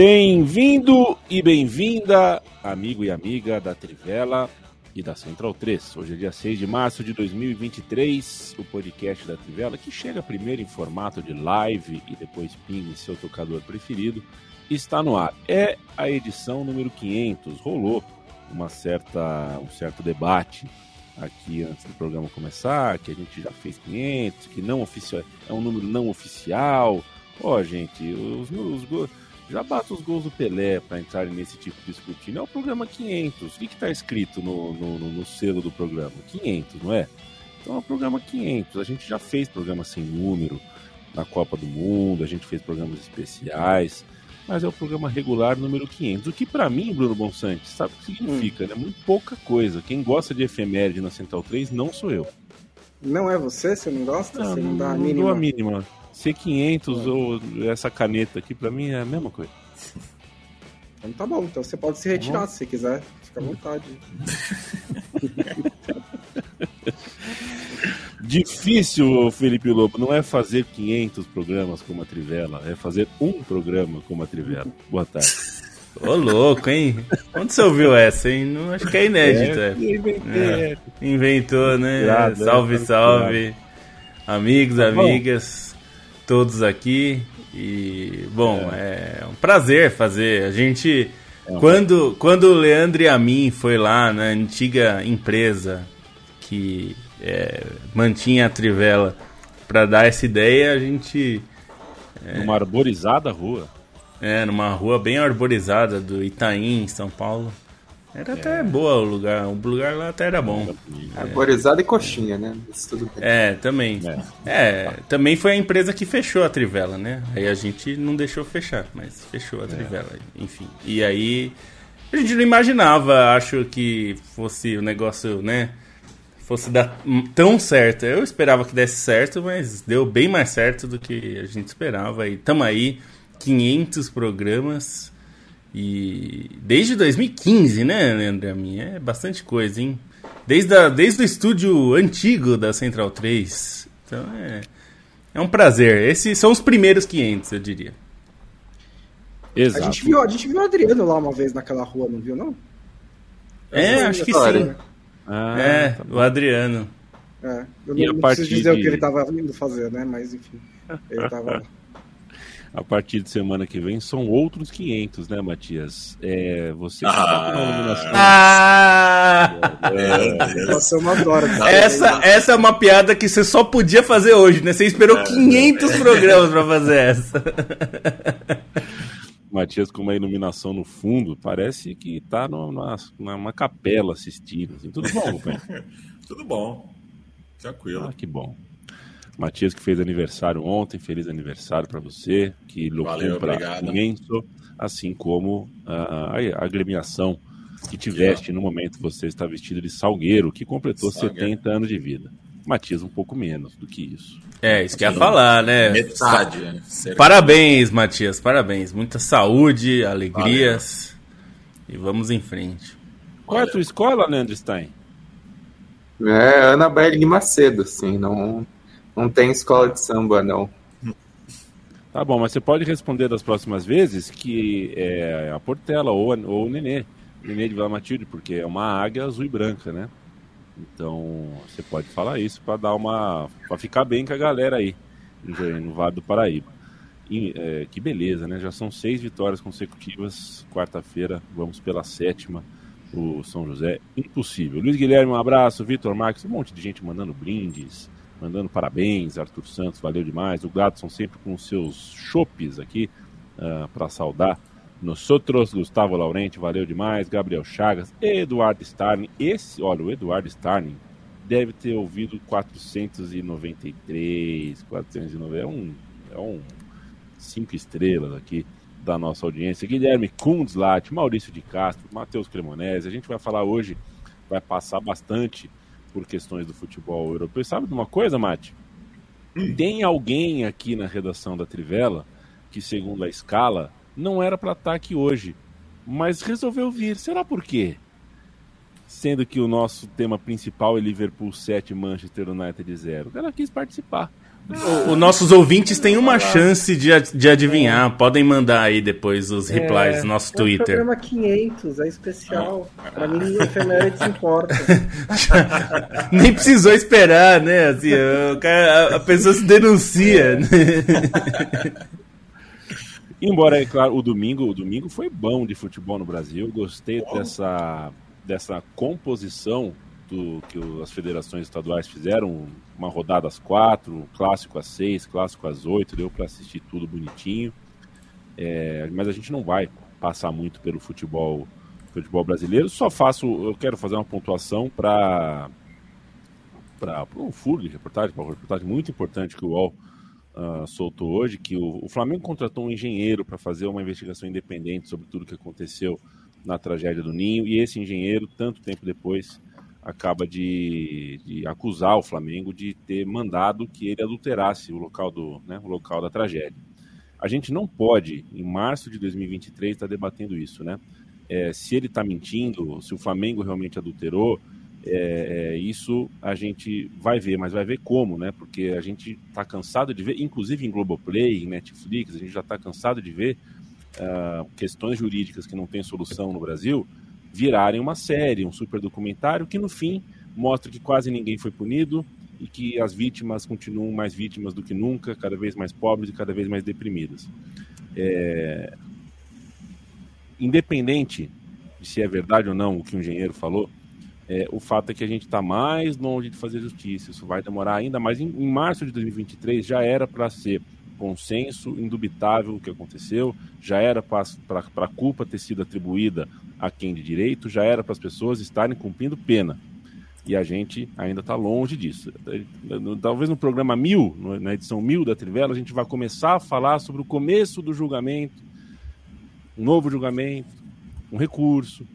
Bem-vindo e bem-vinda, amigo e amiga da Trivela e da Central 3. Hoje é dia 6 de março de 2023, o podcast da Trivela, que chega primeiro em formato de live e depois pinga em seu tocador preferido, está no ar. É a edição número 500. Rolou uma certa, um certo debate aqui antes do programa começar, que a gente já fez 500, que não oficial, é um número não oficial. Ó, oh, gente, os, os já basta os gols do Pelé para entrarem nesse tipo de escrutínio. É o programa 500. O que está escrito no, no, no, selo do programa? 500, não é? Então é o programa 500. A gente já fez programa sem número na Copa do Mundo, a gente fez programas especiais, mas é o programa regular número 500. O que para mim, Bruno Bonsante, sabe o que significa? Hum. Né? Muito pouca coisa. Quem gosta de efeméride na Central 3 não sou eu. Não é você? Você não gosta? Não, você não, não dá a mínima? Não dou a mínima. C500 é. ou essa caneta aqui, pra mim é a mesma coisa. Então tá bom, então você pode se retirar tá se você quiser, fica à vontade. Difícil, Felipe Lobo, não é fazer 500 programas como a Trivela, é fazer um programa como a Trivela. Boa tarde. Ô, louco, hein? Onde você ouviu essa, hein? Não, acho que é inédito. É, é. É. Inventou, né? Irado, salve, é, salve. Amigos, tá amigas todos aqui. E, bom, é, é um prazer fazer. A gente. É. Quando, quando o Leandro e a mim foi lá na antiga empresa que é, mantinha a Trivela para dar essa ideia, a gente. É, numa arborizada rua. É, numa rua bem arborizada do Itaim, em São Paulo. Era é. até boa o lugar, o lugar lá até era bom. Arborizada é. e coxinha, né? Isso tudo bem. É, também. É. é. também foi a empresa que fechou a Trivela, né? Aí a gente não deixou fechar, mas fechou a é. Trivela, enfim. E aí a gente não imaginava, acho que fosse o negócio, né? Fosse dar tão certo. Eu esperava que desse certo, mas deu bem mais certo do que a gente esperava. E tamo aí, 500 programas e desde 2015, né, Leandro? Minha é bastante coisa, hein? Desde, a, desde o estúdio antigo da Central 3. Então é, é um prazer. Esses são os primeiros 500, eu diria. Exato. A gente, viu, a gente viu o Adriano lá uma vez naquela rua, não viu, não? É, acho que sim. Ah, é, tá o Adriano. É, eu não, não preciso dizer de... o que ele estava indo fazer, né? Mas enfim, ele estava a partir de semana que vem são outros 500, né, Matias? É, você ah, nominação. Ah, é, é, essa, essa é uma piada que você só podia fazer hoje, né? Você esperou 500 é. programas para fazer essa. Matias com uma iluminação no fundo, parece que tá numa, numa capela assistindo. Assim. Tudo bom, companheiro? Tudo bom. Tranquilo. Ah, que bom. Matias que fez aniversário ontem, feliz aniversário para você, que para imenso, assim como a, a agremiação que tiveste no momento você está vestido de Salgueiro, que completou Salgueiro. 70 anos de vida. Matias um pouco menos do que isso. É, isso que ia falar, né? Metade. Né? Parabéns, Matias, parabéns. Muita saúde, alegrias Valeu. e vamos em frente. Qual Valeu. é a tua escola, Leandro Stein? É Ana Berg Macedo, sim, não não tem escola de samba, não. Tá bom, mas você pode responder das próximas vezes que é a Portela ou, ou o Nenê. Nenê de Vila Matilde, porque é uma águia azul e branca, né? Então, você pode falar isso para dar uma. para ficar bem com a galera aí, no Vale do Paraíba. E, é, que beleza, né? Já são seis vitórias consecutivas. Quarta-feira, vamos pela sétima. O São José, impossível. Luiz Guilherme, um abraço. Vitor Marques, um monte de gente mandando brindes mandando parabéns, Arthur Santos, valeu demais. O Gladson sempre com seus chopes aqui uh, ah, para saudar Nosotros, Gustavo Laurenti, valeu demais, Gabriel Chagas, Eduardo Starling. Esse, olha, o Eduardo Starling deve ter ouvido 493, 490, é um, é um cinco estrelas aqui da nossa audiência. Guilherme Kunzlat, Maurício de Castro, Matheus Cremonese. A gente vai falar hoje, vai passar bastante por questões do futebol europeu. Sabe de uma coisa, Mate? Tem alguém aqui na redação da Trivela que, segundo a escala, não era para estar aqui hoje, mas resolveu vir. Será por quê? Sendo que o nosso tema principal é Liverpool 7, Manchester United 0. Ela quis participar. Os nossos ouvintes têm uma chance de, de adivinhar. Podem mandar aí depois os replies é, no nosso Twitter. É o programa 500, é especial. Pra mim, o efeméride importa. Nem precisou esperar, né? Assim, a, a pessoa se denuncia. Né? Embora, é claro, o domingo, o domingo foi bom de futebol no Brasil. Gostei dessa, dessa composição do que as federações estaduais fizeram. Uma rodada às quatro, clássico às seis, clássico às oito. Deu para assistir tudo bonitinho. É, mas a gente não vai passar muito pelo futebol, futebol brasileiro. Só faço, eu quero fazer uma pontuação para para um furo de reportagem, uma reportagem muito importante que o UOL uh, soltou hoje que o, o Flamengo contratou um engenheiro para fazer uma investigação independente sobre tudo que aconteceu na tragédia do Ninho, e esse engenheiro, tanto tempo depois, acaba de, de, acusar o Flamengo de ter mandado que ele adulterasse o local, do, né, o local da tragédia. A gente não pode, em março de 2023, estar tá debatendo isso, né? É, se ele está mentindo, se o Flamengo realmente adulterou, é, é, isso a gente vai ver, mas vai ver como, né? Porque a gente está cansado de ver, inclusive em Globoplay, em Netflix, a gente já está cansado de ver uh, questões jurídicas que não têm solução no Brasil virarem uma série, um super documentário que no fim mostra que quase ninguém foi punido e que as vítimas continuam mais vítimas do que nunca, cada vez mais pobres e cada vez mais deprimidas. É... Independente de se é verdade ou não o que o engenheiro falou, é, o fato é que a gente está mais longe de fazer justiça. Isso vai demorar ainda mais. Em, em março de 2023 já era para ser consenso indubitável o que aconteceu, já era para a culpa ter sido atribuída a quem de direito, já era para as pessoas estarem cumprindo pena. E a gente ainda está longe disso. Talvez no programa 1000, na edição 1000 da Trivela, a gente vai começar a falar sobre o começo do julgamento, um novo julgamento, um recurso,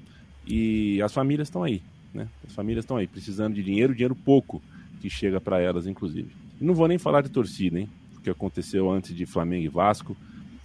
e as famílias estão aí. Né? As famílias estão aí precisando de dinheiro, dinheiro pouco que chega para elas, inclusive. Não vou nem falar de torcida, hein? Que aconteceu antes de Flamengo e Vasco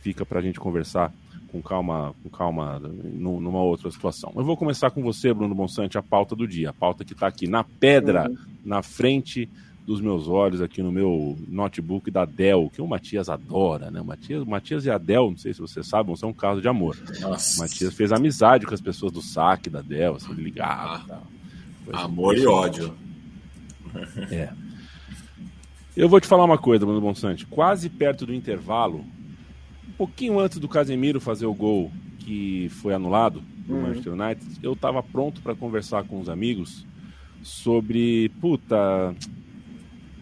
fica para a gente conversar com calma, com calma numa outra situação. Eu vou começar com você, Bruno Bonsante, a pauta do dia, a pauta que está aqui na pedra, uhum. na frente dos meus olhos, aqui no meu notebook da Dell, que o Matias adora, né? O Matias, o Matias e a Dell, não sei se você sabe, são um caso de amor. Nossa. O Matias fez amizade com as pessoas do saque da Dell, assim, ligava ah. tal. Amor e ódio. É. Eu vou te falar uma coisa, Bruno Bonsante. Quase perto do intervalo, um pouquinho antes do Casemiro fazer o gol que foi anulado no uhum. Manchester United, eu estava pronto para conversar com os amigos sobre, puta,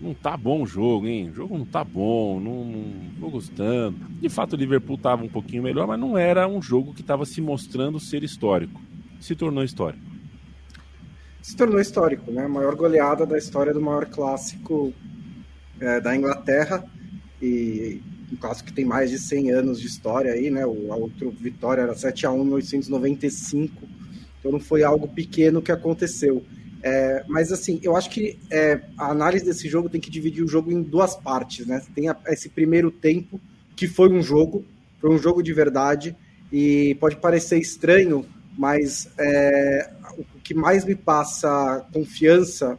não tá bom o jogo, hein? O jogo não tá bom, não, não tô gostando. De fato, o Liverpool tava um pouquinho melhor, mas não era um jogo que estava se mostrando ser histórico. Se tornou histórico se tornou histórico, né? A maior goleada da história do maior clássico é, da Inglaterra e um clássico que tem mais de 100 anos de história aí, né? O a outro vitória era 7 a 1 em 1895, então não foi algo pequeno que aconteceu. É, mas assim, eu acho que é, a análise desse jogo tem que dividir o jogo em duas partes, né? Tem a, esse primeiro tempo que foi um jogo, foi um jogo de verdade e pode parecer estranho, mas é, o que mais me passa confiança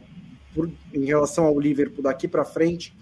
por, em relação ao Liverpool daqui para frente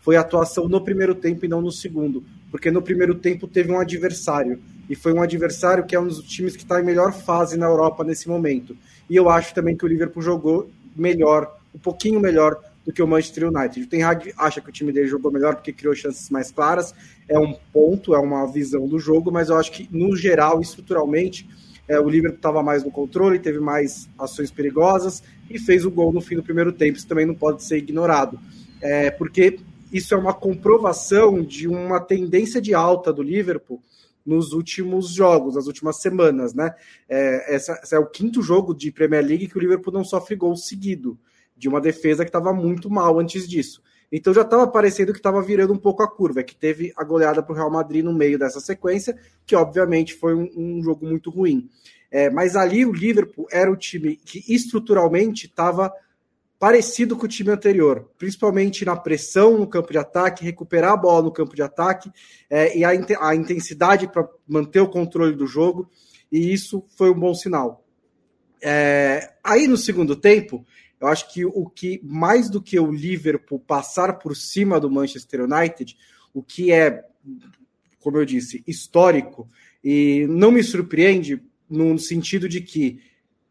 foi a atuação no primeiro tempo e não no segundo, porque no primeiro tempo teve um adversário e foi um adversário que é um dos times que está em melhor fase na Europa nesse momento. E eu acho também que o Liverpool jogou melhor, um pouquinho melhor do que o Manchester United. O Ten Hag acha que o time dele jogou melhor porque criou chances mais claras, é um ponto, é uma visão do jogo, mas eu acho que no geral, estruturalmente, é, o Liverpool estava mais no controle, teve mais ações perigosas e fez o gol no fim do primeiro tempo. Isso também não pode ser ignorado, é, porque isso é uma comprovação de uma tendência de alta do Liverpool nos últimos jogos, nas últimas semanas, né? É, essa, é o quinto jogo de Premier League que o Liverpool não sofre gol seguido, de uma defesa que estava muito mal antes disso. Então já estava parecendo que estava virando um pouco a curva, que teve a goleada para o Real Madrid no meio dessa sequência, que obviamente foi um, um jogo muito ruim. É, mas ali o Liverpool era o time que estruturalmente estava parecido com o time anterior, principalmente na pressão no campo de ataque, recuperar a bola no campo de ataque é, e a, a intensidade para manter o controle do jogo, e isso foi um bom sinal. É, aí no segundo tempo, eu acho que o que mais do que o Liverpool passar por cima do Manchester United, o que é, como eu disse, histórico, e não me surpreende no sentido de que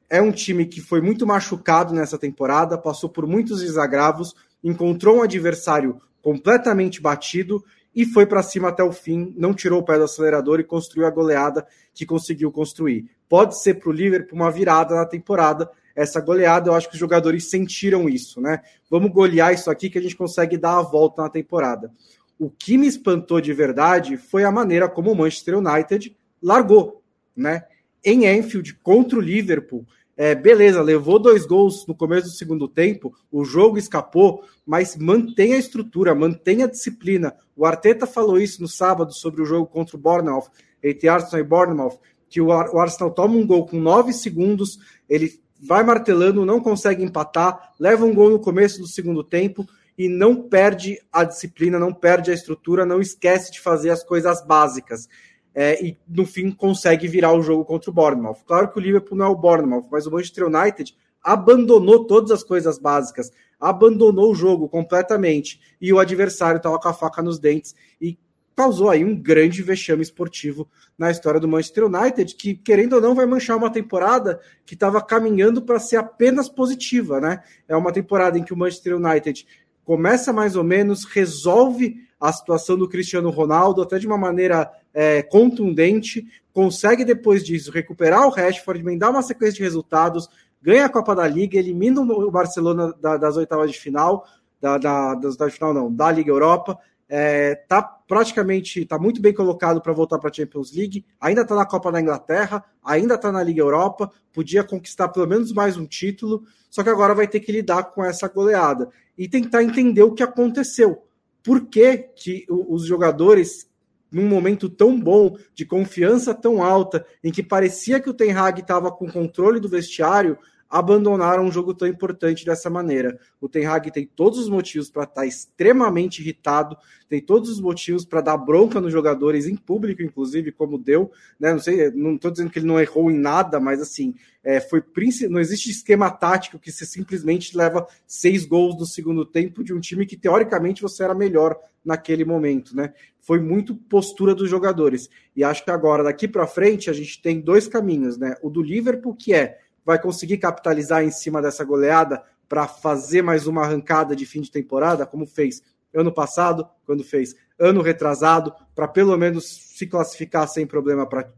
é um time que foi muito machucado nessa temporada, passou por muitos desagravos, encontrou um adversário completamente batido e foi para cima até o fim, não tirou o pé do acelerador e construiu a goleada que conseguiu construir. Pode ser para o Liverpool uma virada na temporada. Essa goleada, eu acho que os jogadores sentiram isso, né? Vamos golear isso aqui que a gente consegue dar a volta na temporada. O que me espantou de verdade foi a maneira como o Manchester United largou, né? Em Enfield contra o Liverpool, é, beleza, levou dois gols no começo do segundo tempo, o jogo escapou, mas mantém a estrutura, mantém a disciplina. O Arteta falou isso no sábado sobre o jogo contra o Bournemouth, entre Arsenal e Bournemouth, que o, o Arsenal toma um gol com nove segundos, ele vai martelando, não consegue empatar, leva um gol no começo do segundo tempo e não perde a disciplina, não perde a estrutura, não esquece de fazer as coisas básicas é, e no fim consegue virar o jogo contra o Bournemouth. Claro que o Liverpool não é o Bournemouth, mas o Manchester United abandonou todas as coisas básicas, abandonou o jogo completamente e o adversário estava com a faca nos dentes e causou aí um grande vexame esportivo na história do Manchester United, que querendo ou não vai manchar uma temporada que estava caminhando para ser apenas positiva, né? É uma temporada em que o Manchester United começa mais ou menos, resolve a situação do Cristiano Ronaldo até de uma maneira é, contundente, consegue depois disso recuperar o Rashford, emendar uma sequência de resultados, ganha a Copa da Liga, elimina o Barcelona da, das oitavas de final, da, da, das oitavas de final não, da Liga Europa, é, tá praticamente, tá muito bem colocado para voltar para a Champions League, ainda está na Copa da Inglaterra, ainda está na Liga Europa, podia conquistar pelo menos mais um título, só que agora vai ter que lidar com essa goleada e tentar entender o que aconteceu por que, que os jogadores, num momento tão bom, de confiança tão alta, em que parecia que o Ten Hag estava com controle do vestiário, abandonaram um jogo tão importante dessa maneira. O Ten Hag tem todos os motivos para estar tá extremamente irritado, tem todos os motivos para dar bronca nos jogadores, em público, inclusive, como deu. Né? Não sei, não estou dizendo que ele não errou em nada, mas assim, é, foi não existe esquema tático que você simplesmente leva seis gols no segundo tempo de um time que teoricamente você era melhor naquele momento, né? Foi muito postura dos jogadores. E acho que agora, daqui para frente, a gente tem dois caminhos, né? O do Liverpool, que é vai conseguir capitalizar em cima dessa goleada para fazer mais uma arrancada de fim de temporada, como fez ano passado, quando fez ano retrasado, para pelo menos se classificar sem problema para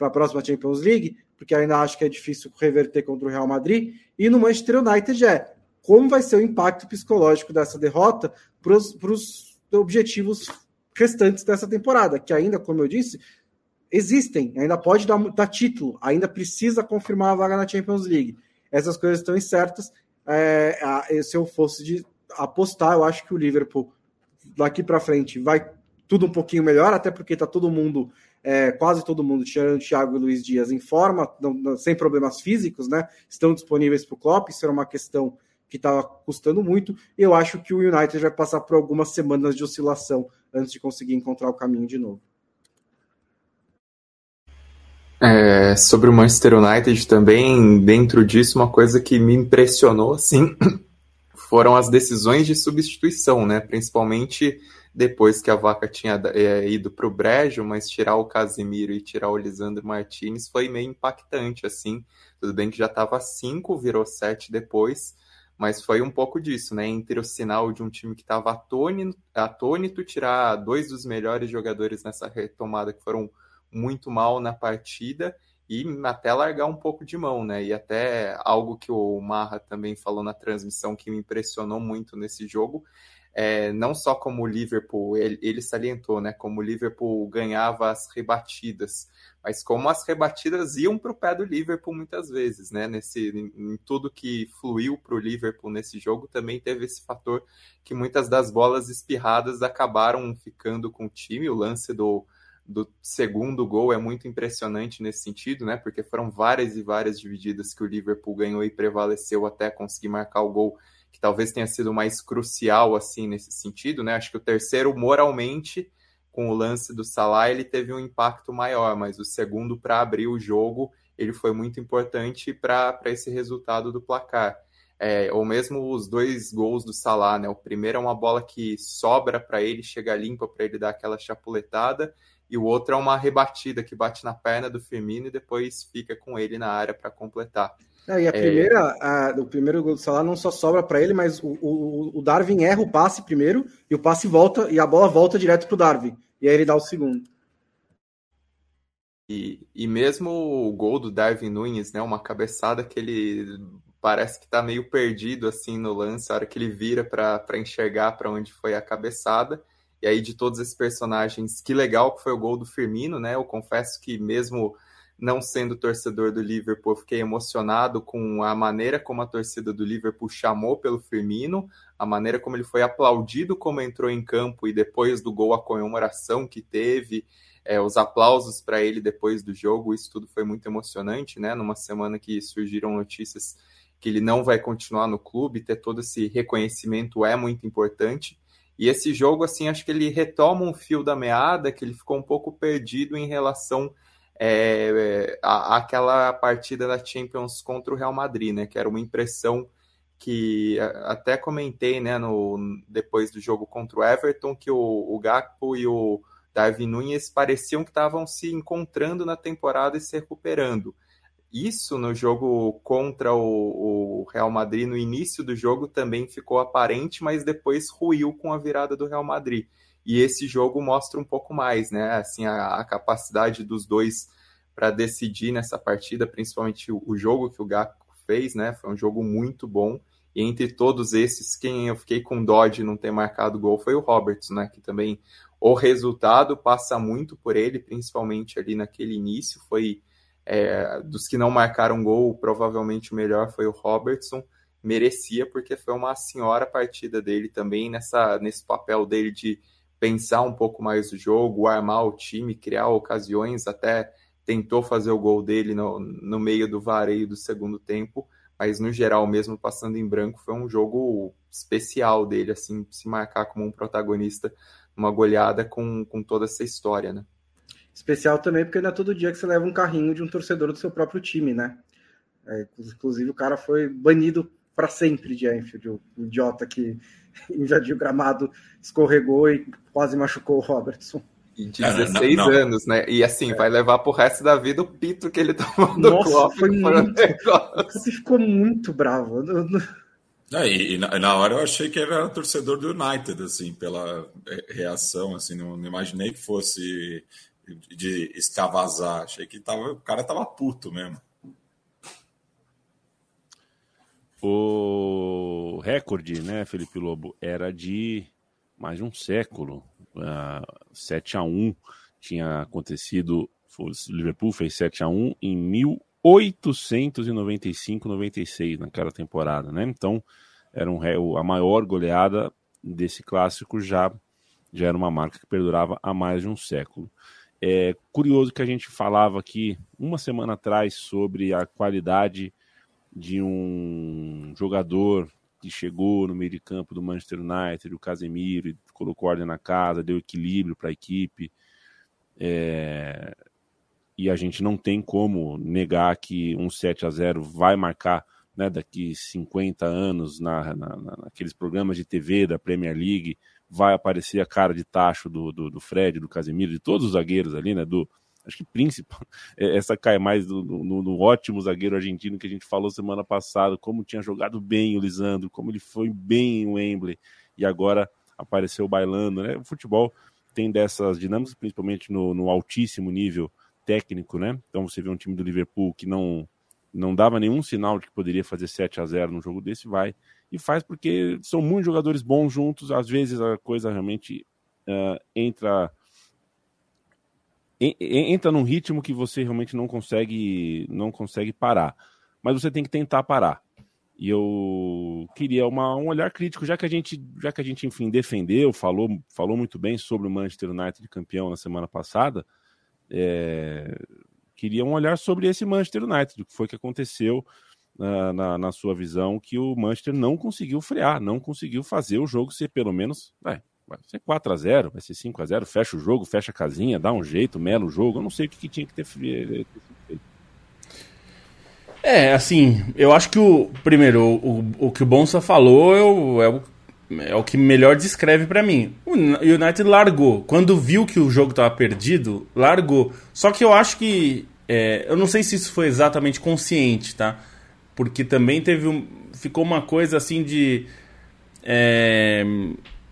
a próxima Champions League, porque ainda acho que é difícil reverter contra o Real Madrid. E no Manchester United é como vai ser o impacto psicológico dessa derrota para os objetivos restantes dessa temporada, que ainda, como eu disse, existem, ainda pode dar, dar, título, ainda precisa confirmar a vaga na Champions League. Essas coisas estão incertas. É, se eu fosse de apostar, eu acho que o Liverpool daqui para frente vai tudo um pouquinho melhor, até porque está todo mundo, é, quase todo mundo, tirando Thiago e Luiz Dias, em forma, não, não, sem problemas físicos, né? Estão disponíveis para o Klopp, isso era uma questão que estava custando muito. Eu acho que o United vai passar por algumas semanas de oscilação antes de conseguir encontrar o caminho de novo. É, sobre o Manchester United também, dentro disso, uma coisa que me impressionou, assim, foram as decisões de substituição, né? Principalmente depois que a vaca tinha é, ido para o brejo, mas tirar o Casimiro e tirar o Lisandro Martinez foi meio impactante, assim. Tudo bem que já estava 5, virou 7 depois, mas foi um pouco disso, né? Entre o sinal de um time que estava atônito, atônito, tirar dois dos melhores jogadores nessa retomada, que foram muito mal na partida e até largar um pouco de mão, né? E até algo que o Marra também falou na transmissão que me impressionou muito nesse jogo é, não só como o Liverpool, ele, ele salientou, né, como o Liverpool ganhava as rebatidas, mas como as rebatidas iam para o pé do Liverpool muitas vezes, né, nesse, em, em tudo que fluiu para o Liverpool nesse jogo, também teve esse fator que muitas das bolas espirradas acabaram ficando com o time, o lance do, do segundo gol é muito impressionante nesse sentido, né, porque foram várias e várias divididas que o Liverpool ganhou e prevaleceu até conseguir marcar o gol que talvez tenha sido mais crucial assim nesse sentido, né? Acho que o terceiro moralmente com o lance do Salah ele teve um impacto maior, mas o segundo para abrir o jogo ele foi muito importante para esse resultado do placar. É, ou mesmo os dois gols do Salah, né? O primeiro é uma bola que sobra para ele, chega limpa para ele dar aquela chapuletada, e o outro é uma rebatida que bate na perna do Firmino e depois fica com ele na área para completar. É, e a primeira, é... a, o primeiro gol do Salah não só sobra para ele, mas o, o, o, Darwin erra o passe primeiro e o passe volta e a bola volta direto pro Darwin. E aí ele dá o segundo. E, e mesmo o gol do Darwin Nunes, né, uma cabeçada que ele parece que tá meio perdido assim no lance, a hora que ele vira para enxergar para onde foi a cabeçada. E aí de todos esses personagens, que legal que foi o gol do Firmino, né? Eu confesso que mesmo não sendo torcedor do Liverpool, fiquei emocionado com a maneira como a torcida do Liverpool chamou pelo Firmino, a maneira como ele foi aplaudido como entrou em campo e depois do gol a comemoração que teve, é, os aplausos para ele depois do jogo, isso tudo foi muito emocionante, né? Numa semana que surgiram notícias que ele não vai continuar no clube, ter todo esse reconhecimento é muito importante. E esse jogo, assim, acho que ele retoma um fio da meada, que ele ficou um pouco perdido em relação é, a, aquela partida da Champions contra o Real Madrid, né? Que era uma impressão que até comentei, né, no, depois do jogo contra o Everton, que o, o Gakpo e o Darwin Nunes pareciam que estavam se encontrando na temporada e se recuperando. Isso no jogo contra o, o, Real Madrid, no início do jogo, também ficou aparente, mas depois ruiu com a virada do Real Madrid. E esse jogo mostra um pouco mais, né? Assim, a, a capacidade dos dois para decidir nessa partida, principalmente o, o, jogo que o Gakpo fez, né? Foi um jogo muito bom. E entre todos esses, quem eu fiquei com dó de não ter marcado gol foi o Roberts, né? Que também o resultado passa muito por ele, principalmente ali naquele início. Foi é, dos que não marcaram gol, provavelmente o melhor foi o Robertson. Merecia, porque foi uma senhora partida dele também nessa, nesse papel dele de pensar um pouco mais o jogo, armar o time, criar ocasiões, até tentou fazer o gol dele no, no meio do vareio do segundo tempo, mas no geral, mesmo passando em branco, foi um jogo especial dele, assim, se marcar como um protagonista numa goleada com, com toda essa história, né? Especial também porque não é todo dia que você leva um carrinho de um torcedor do seu próprio time, né? É, inclusive o cara foi banido para sempre de Enfield, o idiota que invadiu o gramado, escorregou e quase machucou o Robertson. E 16 não, não. anos, né? E assim, é. vai levar pro resto da vida o pito que ele tomou do Nossa, Klopp. Foi muito... Você ficou muito bravo. É, e, na, na, hora eu achei que ele era torcedor do United, assim, pela reação, assim, não, não imaginei que fosse de extravasar. Achei que tava, o cara tava puto mesmo. O recorde, né, Felipe Lobo, era de mais de um século. Uh, 7 a 1 tinha acontecido, o Liverpool fez 7 a 1 em 1895-96 naquela temporada, né? Então, era um, a maior goleada desse clássico já já era uma marca que perdurava há mais de um século. É curioso que a gente falava aqui uma semana atrás sobre a qualidade de um jogador que chegou no meio de campo do Manchester United, o Casemiro, colocou ordem na casa, deu equilíbrio para a equipe. É... E a gente não tem como negar que um 7 a 0 vai marcar né, daqui 50 anos na, na, naqueles programas de TV da Premier League, vai aparecer a cara de tacho do, do, do Fred, do Casemiro, de todos os zagueiros ali, né? Do, acho que principal, é, essa cai mais no, no, ótimo zagueiro argentino que a gente falou semana passada, como tinha jogado bem o Lisandro, como ele foi bem o Wembley, e agora apareceu bailando, né? O futebol tem dessas dinâmicas, principalmente no, no altíssimo nível técnico, né? Então você vê um time do Liverpool que não não dava nenhum sinal de que poderia fazer 7 a 0 num jogo desse, vai e faz porque são muitos jogadores bons juntos, às vezes a coisa realmente uh, entra entra num ritmo que você realmente não consegue não consegue parar, mas você tem que tentar parar. E eu queria uma, um olhar crítico, já que a gente, já que a gente enfim defendeu, falou, falou muito bem sobre o Manchester United campeão na semana passada, é, queria um olhar sobre esse Manchester United, o que foi que aconteceu na, na, na, sua visão, que o Manchester não conseguiu frear, não conseguiu fazer o jogo ser pelo menos, vai, vai ser 4 a 0 vai ser 5 a 0 fecha o jogo, fecha a casinha, dá um jeito, mela o jogo, eu não sei o que, que tinha que ter, ter feito. É, assim, eu acho que o. Primeiro, o, o, o que o Bonsa falou é o, é o, é o que melhor descreve para mim. O United largou. Quando viu que o jogo tava perdido, largou. Só que eu acho que. É, eu não sei se isso foi exatamente consciente, tá? Porque também teve um. Ficou uma coisa assim de. É,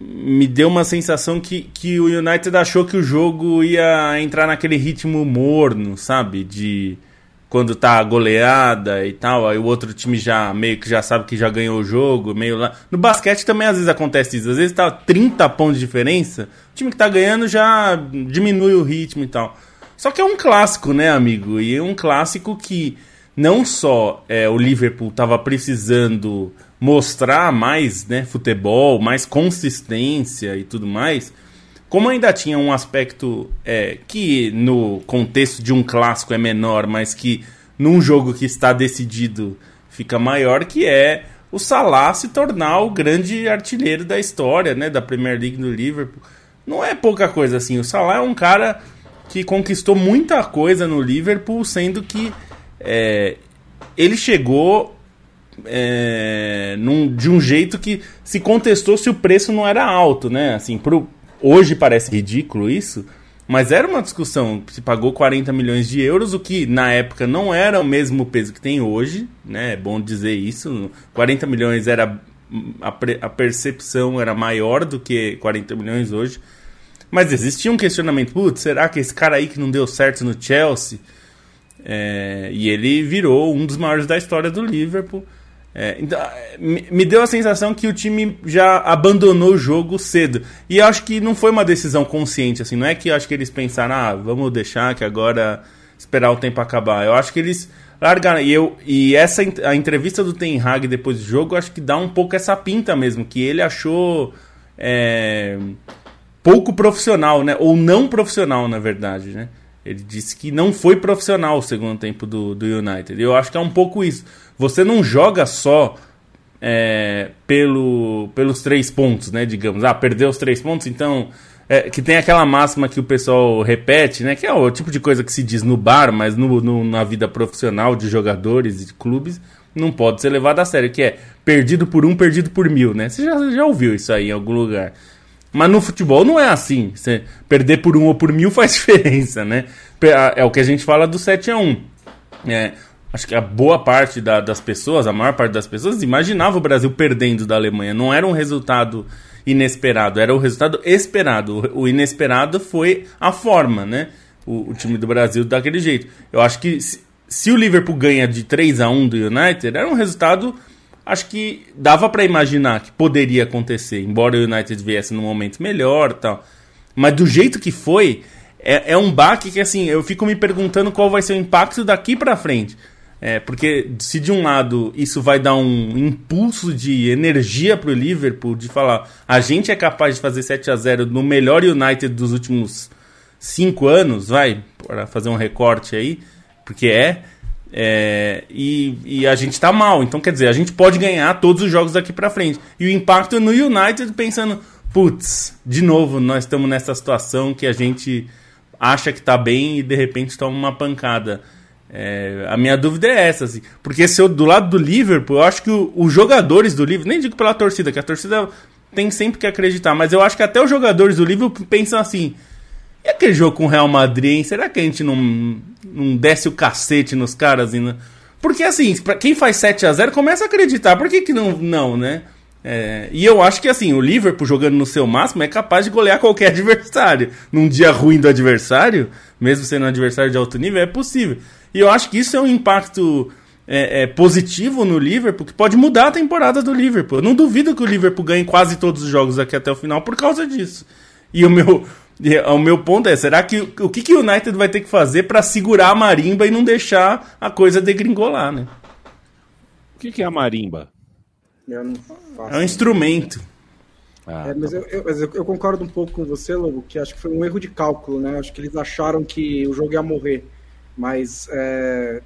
me deu uma sensação que, que o United achou que o jogo ia entrar naquele ritmo morno, sabe? De quando tá goleada e tal, aí o outro time já meio que já sabe que já ganhou o jogo, meio lá. No basquete também às vezes acontece isso, às vezes tá 30 pontos de diferença, o time que tá ganhando já diminui o ritmo e tal. Só que é um clássico, né, amigo? E é um clássico que não só é, o Liverpool tava precisando mostrar mais, né, futebol, mais consistência e tudo mais, como ainda tinha um aspecto é, que no contexto de um clássico é menor, mas que num jogo que está decidido fica maior, que é o Salah se tornar o grande artilheiro da história, né, da Premier League do Liverpool. Não é pouca coisa assim. O Salah é um cara que conquistou muita coisa no Liverpool, sendo que é, ele chegou é, num, de um jeito que se contestou se o preço não era alto, né? Assim, pro, Hoje parece ridículo isso, mas era uma discussão. Se pagou 40 milhões de euros, o que na época não era o mesmo peso que tem hoje, né? É bom dizer isso. 40 milhões era. A, a percepção era maior do que 40 milhões hoje. Mas existia um questionamento: putz, será que esse cara aí que não deu certo no Chelsea? É, e ele virou um dos maiores da história do Liverpool. É, então, me deu a sensação que o time já abandonou o jogo cedo. E acho que não foi uma decisão consciente, assim. Não é que acho que eles pensaram, ah, vamos deixar que agora esperar o tempo acabar. Eu acho que eles largaram. E, eu, e essa a entrevista do Ten Hag depois do jogo, acho que dá um pouco essa pinta mesmo, que ele achou é, pouco profissional, né? Ou não profissional, na verdade, né? Ele disse que não foi profissional o segundo tempo do, do United. Eu acho que é um pouco isso. Você não joga só é, pelo, pelos três pontos, né? Digamos, ah, perdeu os três pontos, então. É, que tem aquela máxima que o pessoal repete, né? Que é o tipo de coisa que se diz no bar, mas no, no, na vida profissional de jogadores e de clubes não pode ser levado a sério, que é perdido por um, perdido por mil, né? Você já, já ouviu isso aí em algum lugar. Mas no futebol não é assim. Você perder por um ou por mil faz diferença, né? É o que a gente fala do 7 a 1 é, Acho que a boa parte da, das pessoas, a maior parte das pessoas, imaginava o Brasil perdendo da Alemanha. Não era um resultado inesperado, era o resultado esperado. O inesperado foi a forma, né? O, o time do Brasil daquele jeito. Eu acho que se, se, o Liverpool ganha de 3 a 1 do United, era um resultado acho que dava para imaginar que poderia acontecer, embora o United viesse num momento melhor tal. Mas do jeito que foi, é, é um baque que assim, eu fico me perguntando qual vai ser o impacto daqui para frente. É, porque se de um lado isso vai dar um impulso de energia pro Liverpool, de falar, a gente é capaz de fazer 7 a 0 no melhor United dos últimos 5 anos, vai, para fazer um recorte aí, porque é, é, e, e, a gente tá mal. Então, quer dizer, a gente pode ganhar todos os jogos daqui para frente. E o impacto no United pensando, putz, de novo, nós estamos nessa situação que a gente acha que tá bem e de repente toma uma pancada. É, a minha dúvida é essa, assim, porque se eu, do lado do Liverpool, eu acho que o, os jogadores do Liverpool, nem digo pela torcida, que a torcida tem sempre que acreditar, mas eu acho que até os jogadores do Liverpool pensam assim: e aquele jogo com o Real Madrid, hein? Será que a gente não, não desce o cacete nos caras? Ainda? Porque assim, pra quem faz 7 a 0 começa a acreditar. Por que, que não, não, né? É, e eu acho que assim, o Liverpool jogando no seu máximo é capaz de golear qualquer adversário. Num dia ruim do adversário, mesmo sendo um adversário de alto nível, é possível. E eu acho que isso é um impacto é, é, positivo no Liverpool que pode mudar a temporada do Liverpool. Eu não duvido que o Liverpool ganhe quase todos os jogos aqui até o final por causa disso. E o meu, o meu ponto é, será que o que, que o United vai ter que fazer para segurar a marimba e não deixar a coisa degringolar, né? O que, que é a marimba? é um instrumento. Ah, é, mas, tá eu, eu, mas eu, eu, concordo um pouco com você, Lobo, que acho que foi um erro de cálculo, né? Acho que eles acharam que o jogo ia morrer, mas é,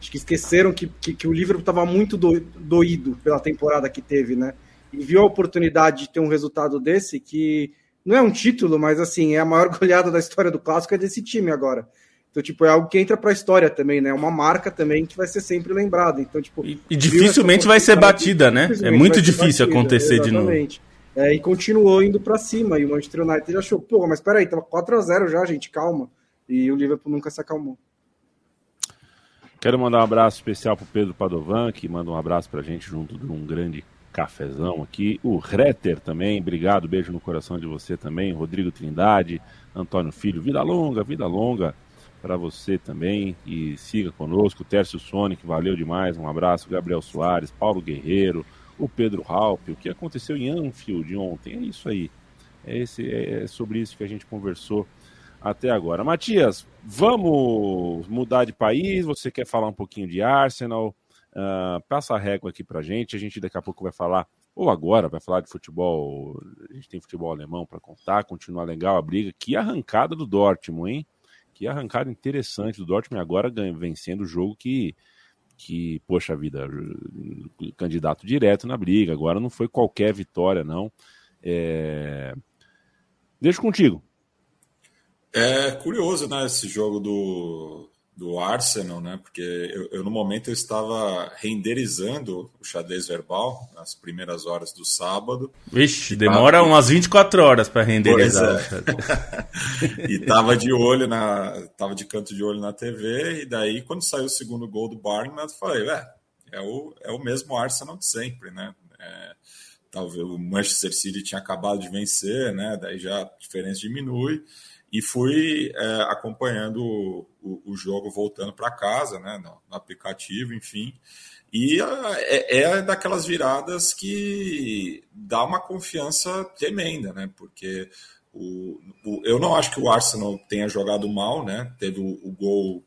acho que esqueceram que, que, que o Liverpool estava muito do, doído pela temporada que teve, né? E viu a oportunidade de ter um resultado desse que não é um título, mas assim, é a maior goleada da história do clássico é desse time agora. Então, tipo, é algo que entra para a história também, né? É uma marca também que vai ser sempre lembrada. Então, tipo, e, e dificilmente vai ser batida, né? É muito difícil batida, acontecer exatamente. de novo. É, e continuou indo para cima. E o Manchester United achou, pô, mas peraí, tava 4 a 0 já, gente, calma. E o Liverpool nunca se acalmou. Quero mandar um abraço especial pro Pedro Padovan, que manda um abraço pra gente junto de um grande cafezão aqui. O Retter também, obrigado, beijo no coração de você também. Rodrigo Trindade, Antônio Filho, vida longa, vida longa para você também. E siga conosco. Tércio Sonic, valeu demais, um abraço. Gabriel Soares, Paulo Guerreiro, o Pedro Halpe. O que aconteceu em Anfield ontem? É isso aí. É, esse, é sobre isso que a gente conversou até agora. Matias, vamos mudar de país? Você quer falar um pouquinho de Arsenal? Uh, passa a régua aqui pra gente. A gente daqui a pouco vai falar, ou agora, vai falar de futebol. A gente tem futebol alemão para contar, continua legal a briga. Que arrancada do Dortmund, hein? Que arrancada interessante do Dortmund agora vencendo o jogo que, que, poxa vida, candidato direto na briga. Agora não foi qualquer vitória, não. É... Deixa contigo. É curioso, né, esse jogo do, do Arsenal, né? Porque eu, eu, no momento eu estava renderizando o xadrez verbal nas primeiras horas do sábado. Vixe, demora tava... umas 24 horas para renderizar. É. e tava de olho na, tava de canto de olho na TV e daí quando saiu o segundo gol do Barnum, eu falei, é, é o, é o mesmo Arsenal de sempre, né? É, talvez o Manchester City tinha acabado de vencer, né? Daí já a diferença diminui e fui é, acompanhando o, o, jogo voltando para casa, né, no, no, aplicativo, enfim. E é, é, daquelas viradas que dá uma confiança tremenda, né? Porque o, o, eu não acho que o Arsenal tenha jogado mal, né? Teve o, gol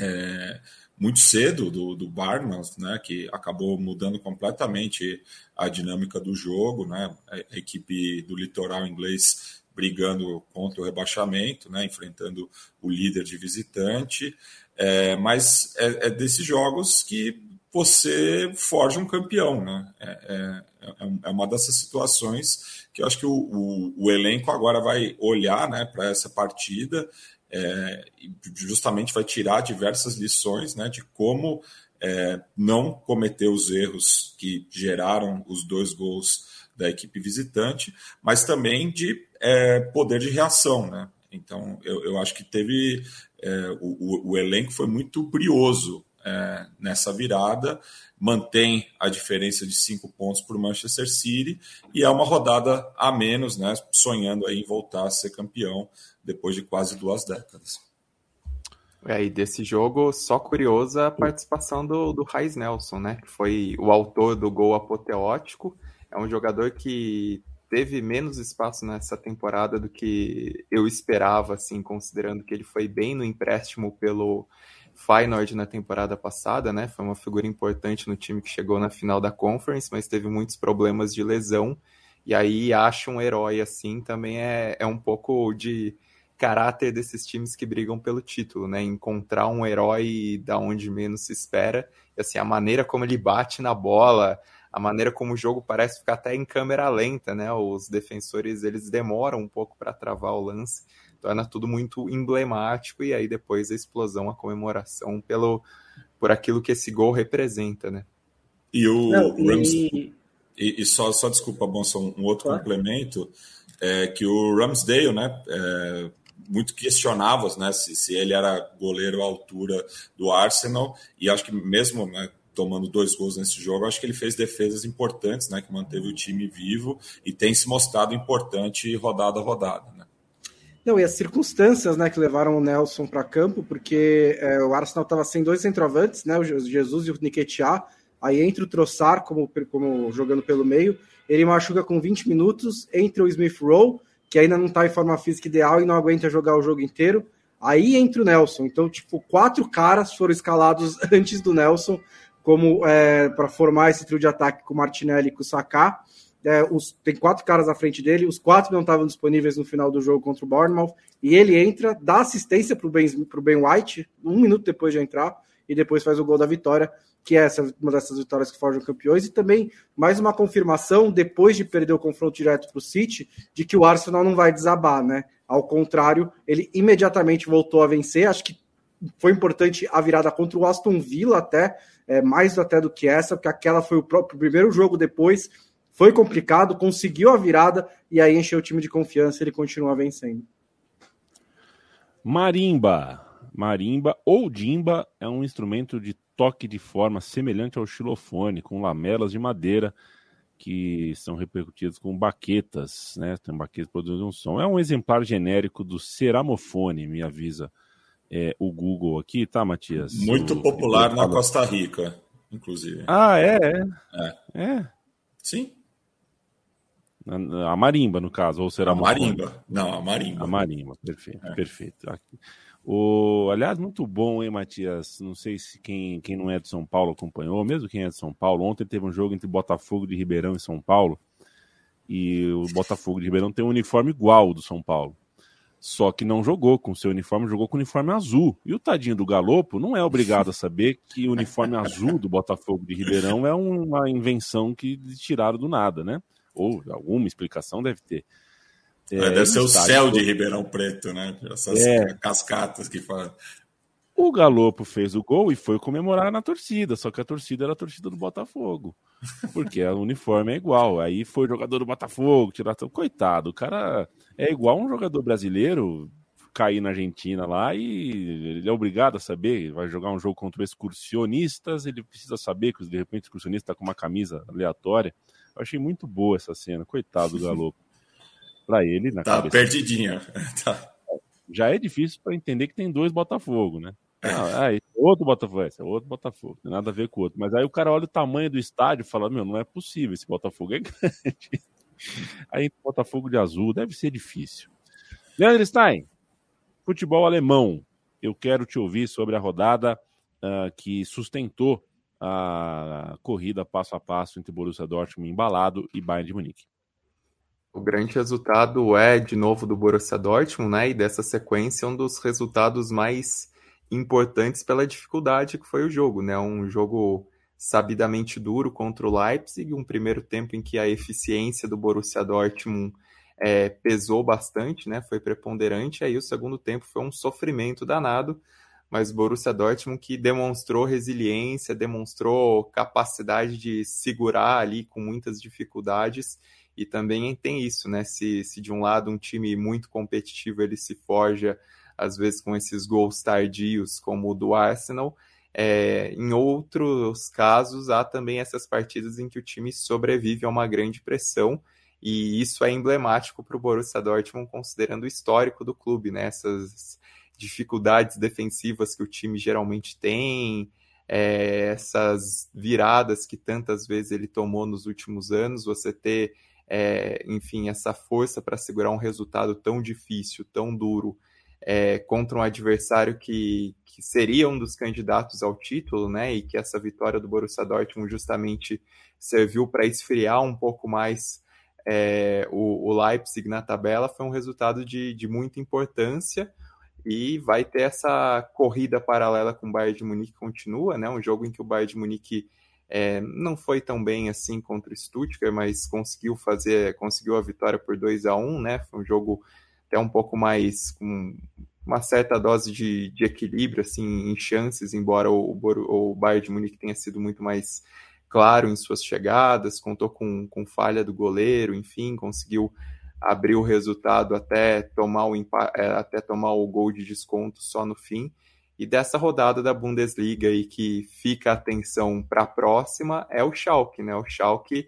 é, muito cedo do, do Barman, né? Que acabou mudando completamente a dinâmica do jogo, né? A equipe do litoral inglês brigando contra o rebaixamento, né, enfrentando o líder de visitante. É, mas é, é, desses jogos que você forja um campeão. Né? É, é, é uma dessas situações que eu acho que o, o, o elenco agora vai olhar né, para essa partida é, e justamente vai tirar diversas lições né, de como é, não cometer os erros que geraram os dois gols da equipe visitante, mas também de é, poder de reação, né? Então, eu, eu acho que teve. É, o, o, elenco foi muito brioso é, nessa virada, mantém a diferença de cinco pontos para o Manchester City e é uma rodada a menos, né? Sonhando aí em voltar a ser campeão depois de quase duas décadas. É, e desse jogo, só curiosa a participação do, do Raiz Nelson, né? Que foi o autor do gol apoteótico é um jogador que teve menos espaço nessa temporada do que eu esperava, assim, considerando que ele foi bem no empréstimo pelo Feyenoord na temporada passada, né? Foi uma figura importante no time que chegou na final da Conference, mas teve muitos problemas de lesão. E aí acho um herói assim também é, é um pouco de caráter desses times que brigam pelo título, né? Encontrar um herói da onde menos se espera. E assim, a maneira como ele bate na bola, a maneira como o jogo parece ficar até em câmera lenta, né? Os defensores eles demoram um pouco para travar o lance, torna tudo muito emblemático e aí depois a explosão, a comemoração pelo por aquilo que esse gol representa, né? E o Não, e... E, e, só, só desculpa, Bonson, um outro claro. complemento é que o Ramsdale, né? É, muito questionáveis, né? Se, se ele era goleiro à altura do Arsenal, e acho que mesmo né, tomando dois gols nesse jogo, acho que ele fez defesas importantes, né, que manteve o time vivo e tem se mostrado importante rodada a rodada. Né? Não, e as circunstâncias né, que levaram o Nelson para campo, porque é, o Arsenal estava sem dois centroavantes, né, o Jesus e o Nketiah, aí entra o Troçar como, como jogando pelo meio, ele machuca com 20 minutos, entra o Smith Rowe, que ainda não está em forma física ideal e não aguenta jogar o jogo inteiro, aí entra o Nelson, então tipo, quatro caras foram escalados antes do Nelson, como é, para formar esse trio de ataque com o Martinelli e com o Saká, é, os, tem quatro caras à frente dele, os quatro não estavam disponíveis no final do jogo contra o Bournemouth, e ele entra, dá assistência para o ben, ben White, um minuto depois de entrar, e depois faz o gol da vitória, que é essa, uma dessas vitórias que forjam campeões, e também mais uma confirmação, depois de perder o confronto direto para o City, de que o Arsenal não vai desabar, né? Ao contrário, ele imediatamente voltou a vencer, acho que foi importante a virada contra o Aston Villa até, é, mais até do que essa, porque aquela foi o próprio primeiro jogo depois foi complicado, conseguiu a virada e aí encheu o time de confiança ele continua vencendo. Marimba. Marimba ou dimba é um instrumento de toque de forma semelhante ao xilofone, com lamelas de madeira que são repercutidas com baquetas, né? Tem baquetas produzindo um som. É um exemplar genérico do ceramofone, me avisa é, o Google aqui, tá, Matias? Muito o, popular na Costa Rica, inclusive. Ah, é? É. é. é. Sim. A marimba, no caso, ou será a marimba? Não, a marimba. A marimba, perfeito, é. perfeito. O, aliás, muito bom, hein, Matias? Não sei se quem, quem não é de São Paulo acompanhou, mesmo quem é de São Paulo. Ontem teve um jogo entre Botafogo de Ribeirão e São Paulo. E o Botafogo de Ribeirão tem um uniforme igual do São Paulo. Só que não jogou com seu uniforme, jogou com o uniforme azul. E o tadinho do Galopo não é obrigado a saber que o uniforme azul do Botafogo de Ribeirão é uma invenção que tiraram do nada, né? ou alguma explicação deve ter. É, é deve ser o céu de Ribeirão Preto, né? Essas é. cascatas que fazem. O Galopo fez o gol e foi comemorar na torcida, só que a torcida era a torcida do Botafogo. Porque o uniforme é igual. Aí foi jogador do Botafogo, tirar. Coitado, o cara é igual um jogador brasileiro cair na Argentina lá e ele é obrigado a saber, vai jogar um jogo contra excursionistas, ele precisa saber que de repente o excursionista está com uma camisa aleatória. Eu achei muito boa essa cena, coitado do Galopo. Para ele, na tá cabeça. Perdidinha. tá Já é difícil para entender que tem dois Botafogo, né? Ah, é, outro Botafogo, esse é outro Botafogo, tem nada a ver com o outro. Mas aí o cara olha o tamanho do estádio e fala: Meu, não é possível, esse Botafogo é grande. Aí Botafogo de azul deve ser difícil. Leandro Stein, futebol alemão. Eu quero te ouvir sobre a rodada uh, que sustentou a corrida passo a passo entre Borussia Dortmund embalado e Bayern de Munique. O grande resultado é, de novo, do Borussia Dortmund, né? E dessa sequência, um dos resultados mais importantes pela dificuldade que foi o jogo, né? Um jogo sabidamente duro contra o Leipzig, um primeiro tempo em que a eficiência do Borussia Dortmund é, pesou bastante, né? Foi preponderante, aí o segundo tempo foi um sofrimento danado, mas Borussia Dortmund que demonstrou resiliência, demonstrou capacidade de segurar ali com muitas dificuldades e também tem isso, né? Se, se de um lado um time muito competitivo ele se forja às vezes com esses gols tardios como o do Arsenal, é, em outros casos há também essas partidas em que o time sobrevive a uma grande pressão e isso é emblemático para o Borussia Dortmund considerando o histórico do clube, né? Essas dificuldades defensivas que o time geralmente tem, é, essas viradas que tantas vezes ele tomou nos últimos anos, você ter, é, enfim, essa força para segurar um resultado tão difícil, tão duro, é, contra um adversário que, que seria um dos candidatos ao título, né? E que essa vitória do Borussia Dortmund justamente serviu para esfriar um pouco mais é, o, o Leipzig na tabela, foi um resultado de, de muita importância e vai ter essa corrida paralela com o Bayern de Munique continua, né? Um jogo em que o Bayern de Munique é, não foi tão bem assim contra o Stuttgart, mas conseguiu fazer, conseguiu a vitória por 2 a 1 né? Foi um jogo até um pouco mais com uma certa dose de, de equilíbrio assim em chances, embora o, o, o Bayern de Munique tenha sido muito mais claro em suas chegadas, contou com, com falha do goleiro, enfim, conseguiu abrir o resultado até tomar o, é, até tomar o gol de desconto só no fim. E dessa rodada da Bundesliga aí que fica a atenção para a próxima é o Schalke, né? O Schalke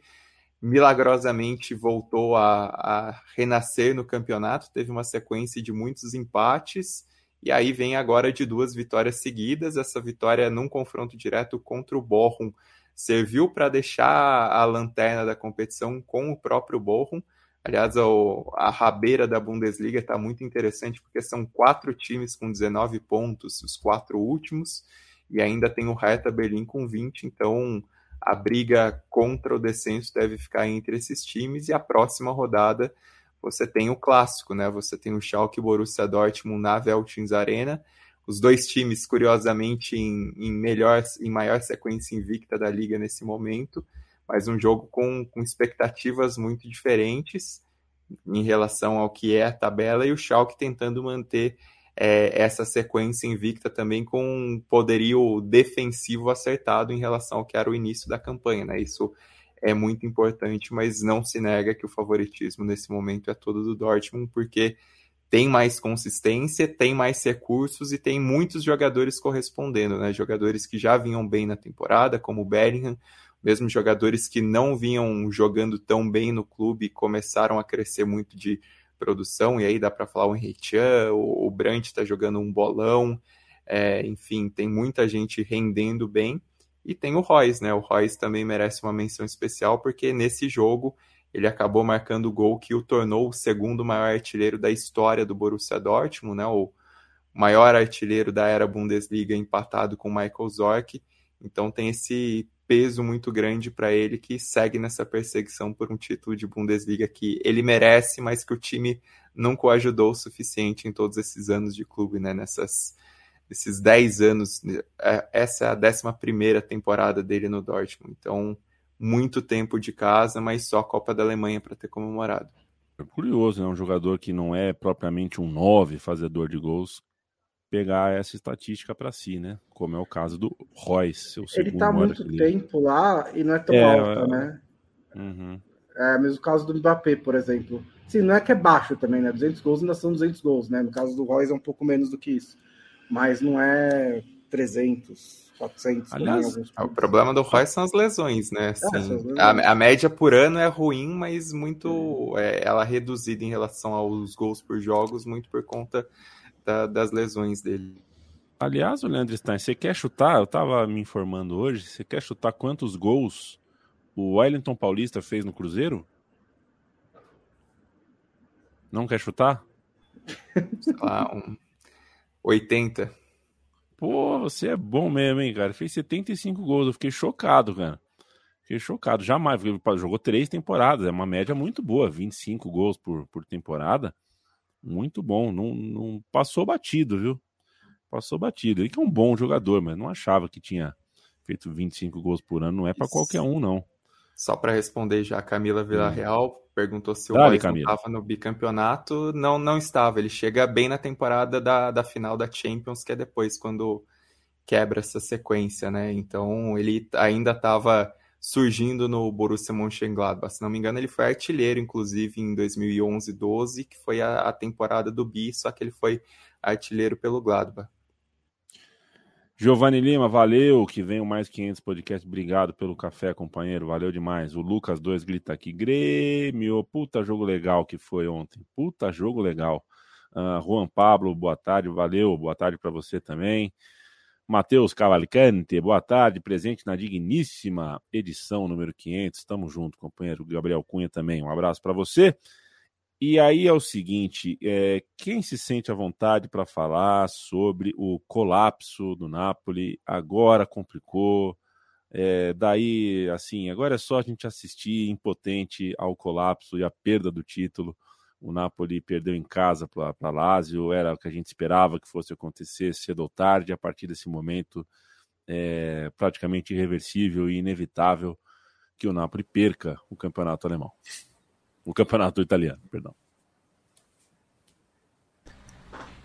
milagrosamente voltou a, a renascer no campeonato, teve uma sequência de muitos empates, e aí vem agora de duas vitórias seguidas. Essa vitória num confronto direto contra o Bochum serviu para deixar a lanterna da competição com o próprio Bochum. Aliás, a rabeira da Bundesliga está muito interessante porque são quatro times com 19 pontos, os quatro últimos, e ainda tem o Hertha Berlim com 20, então a briga contra o descenso deve ficar entre esses times e a próxima rodada você tem o clássico, né? Você tem o Schalke Borussia Dortmund na Veltins Arena. Os dois times, curiosamente, em, em melhor, em maior sequência invicta da liga nesse momento, mas um jogo com, com expectativas muito diferentes em relação ao que é a tabela e o Schalke tentando manter é, essa sequência invicta também com um poderio defensivo acertado em relação ao que era o início da campanha, né? Isso é muito importante, mas não se nega que o favoritismo nesse momento é todo do Dortmund, porque tem mais consistência, tem mais recursos e tem muitos jogadores correspondendo, né? Jogadores que já vinham bem na temporada, como o Bellingham, mesmo jogadores que não vinham jogando tão bem no clube começaram a crescer muito de produção, e aí dá para falar o Henrique o, o Brandt está jogando um bolão, é, enfim, tem muita gente rendendo bem, e tem o Royce, né? O Royce também merece uma menção especial, porque nesse jogo ele acabou marcando o gol que o tornou o segundo maior artilheiro da história do Borussia Dortmund, né? O maior artilheiro da era Bundesliga empatado com Michael Zorc. Então tem esse peso muito grande para ele que segue nessa perseguição por um título de Bundesliga que ele merece, mas que o time nunca o ajudou o suficiente em todos esses anos de clube, né? Nessas esses 10 anos, é, essa é a 11 temporada dele no Dortmund. Então, muito tempo de casa, mas só a Copa da Alemanha para ter comemorado. É curioso, né? Um jogador que não é propriamente um 9 fazedor de gols, pegar essa estatística para si, né? Como é o caso do Royce. Ele está muito tempo lá e não é tão é, alta, é... né? Uhum. É o mesmo caso do Mbappé, por exemplo. Sim, não é que é baixo também, né? 200 gols ainda são 200 gols, né? No caso do Royce é um pouco menos do que isso. Mas não é 300, 400. Aliás, o problema do Royce são as lesões, né? É, assim, é, a, a, média por ano é ruim, mas muito. É, ela é reduzida em relação aos gols por jogos, muito por conta da, das lesões dele. Aliás, o Leandro Stein, você quer chutar? Eu estava me informando hoje. Você quer chutar quantos gols o Wellington Paulista fez no Cruzeiro? Não quer chutar? Sei lá, um 80. Pô, você é bom mesmo, hein, cara? Fez 75 gols. Eu fiquei chocado, cara. Fiquei chocado. Jamais. Jogou três temporadas. É uma média muito boa. 25 gols por, por temporada. Muito bom. Não, não passou batido, viu? Passou batido. Ele que é um bom jogador, mas não achava que tinha feito 25 gols por ano. Não é para qualquer um, não. Só para responder já, Camila Villarreal hum. perguntou se o Dale, estava no bicampeonato. Não, não estava. Ele chega bem na temporada da, da final da Champions, que é depois quando quebra essa sequência, né? Então ele ainda estava surgindo no Borussia Mönchengladbach. Se não me engano, ele foi artilheiro, inclusive, em 2011-12, que foi a, a, temporada do Bi, só que ele foi artilheiro pelo Gladbach. Giovanni Lima, valeu, que venham mais 500 podcasts, obrigado pelo café, companheiro, valeu demais. O Lucas 2 grita aqui, Grêmio, puta jogo legal que foi ontem, puta jogo legal. Uh, Juan Pablo, boa tarde, valeu, boa tarde para você também. Matheus Cavalcante, boa tarde, presente na digníssima edição número 500. Estamos junto, companheiro Gabriel Cunha também. Um abraço para você. E aí é o seguinte: é, quem se sente à vontade para falar sobre o colapso do Napoli agora complicou. É, daí, assim, agora é só a gente assistir impotente ao colapso e à perda do título. O Napoli perdeu em casa para Lazio, era o que a gente esperava que fosse acontecer cedo ou tarde. A partir desse momento, é praticamente irreversível e inevitável que o Napoli perca o campeonato alemão. O campeonato italiano, perdão.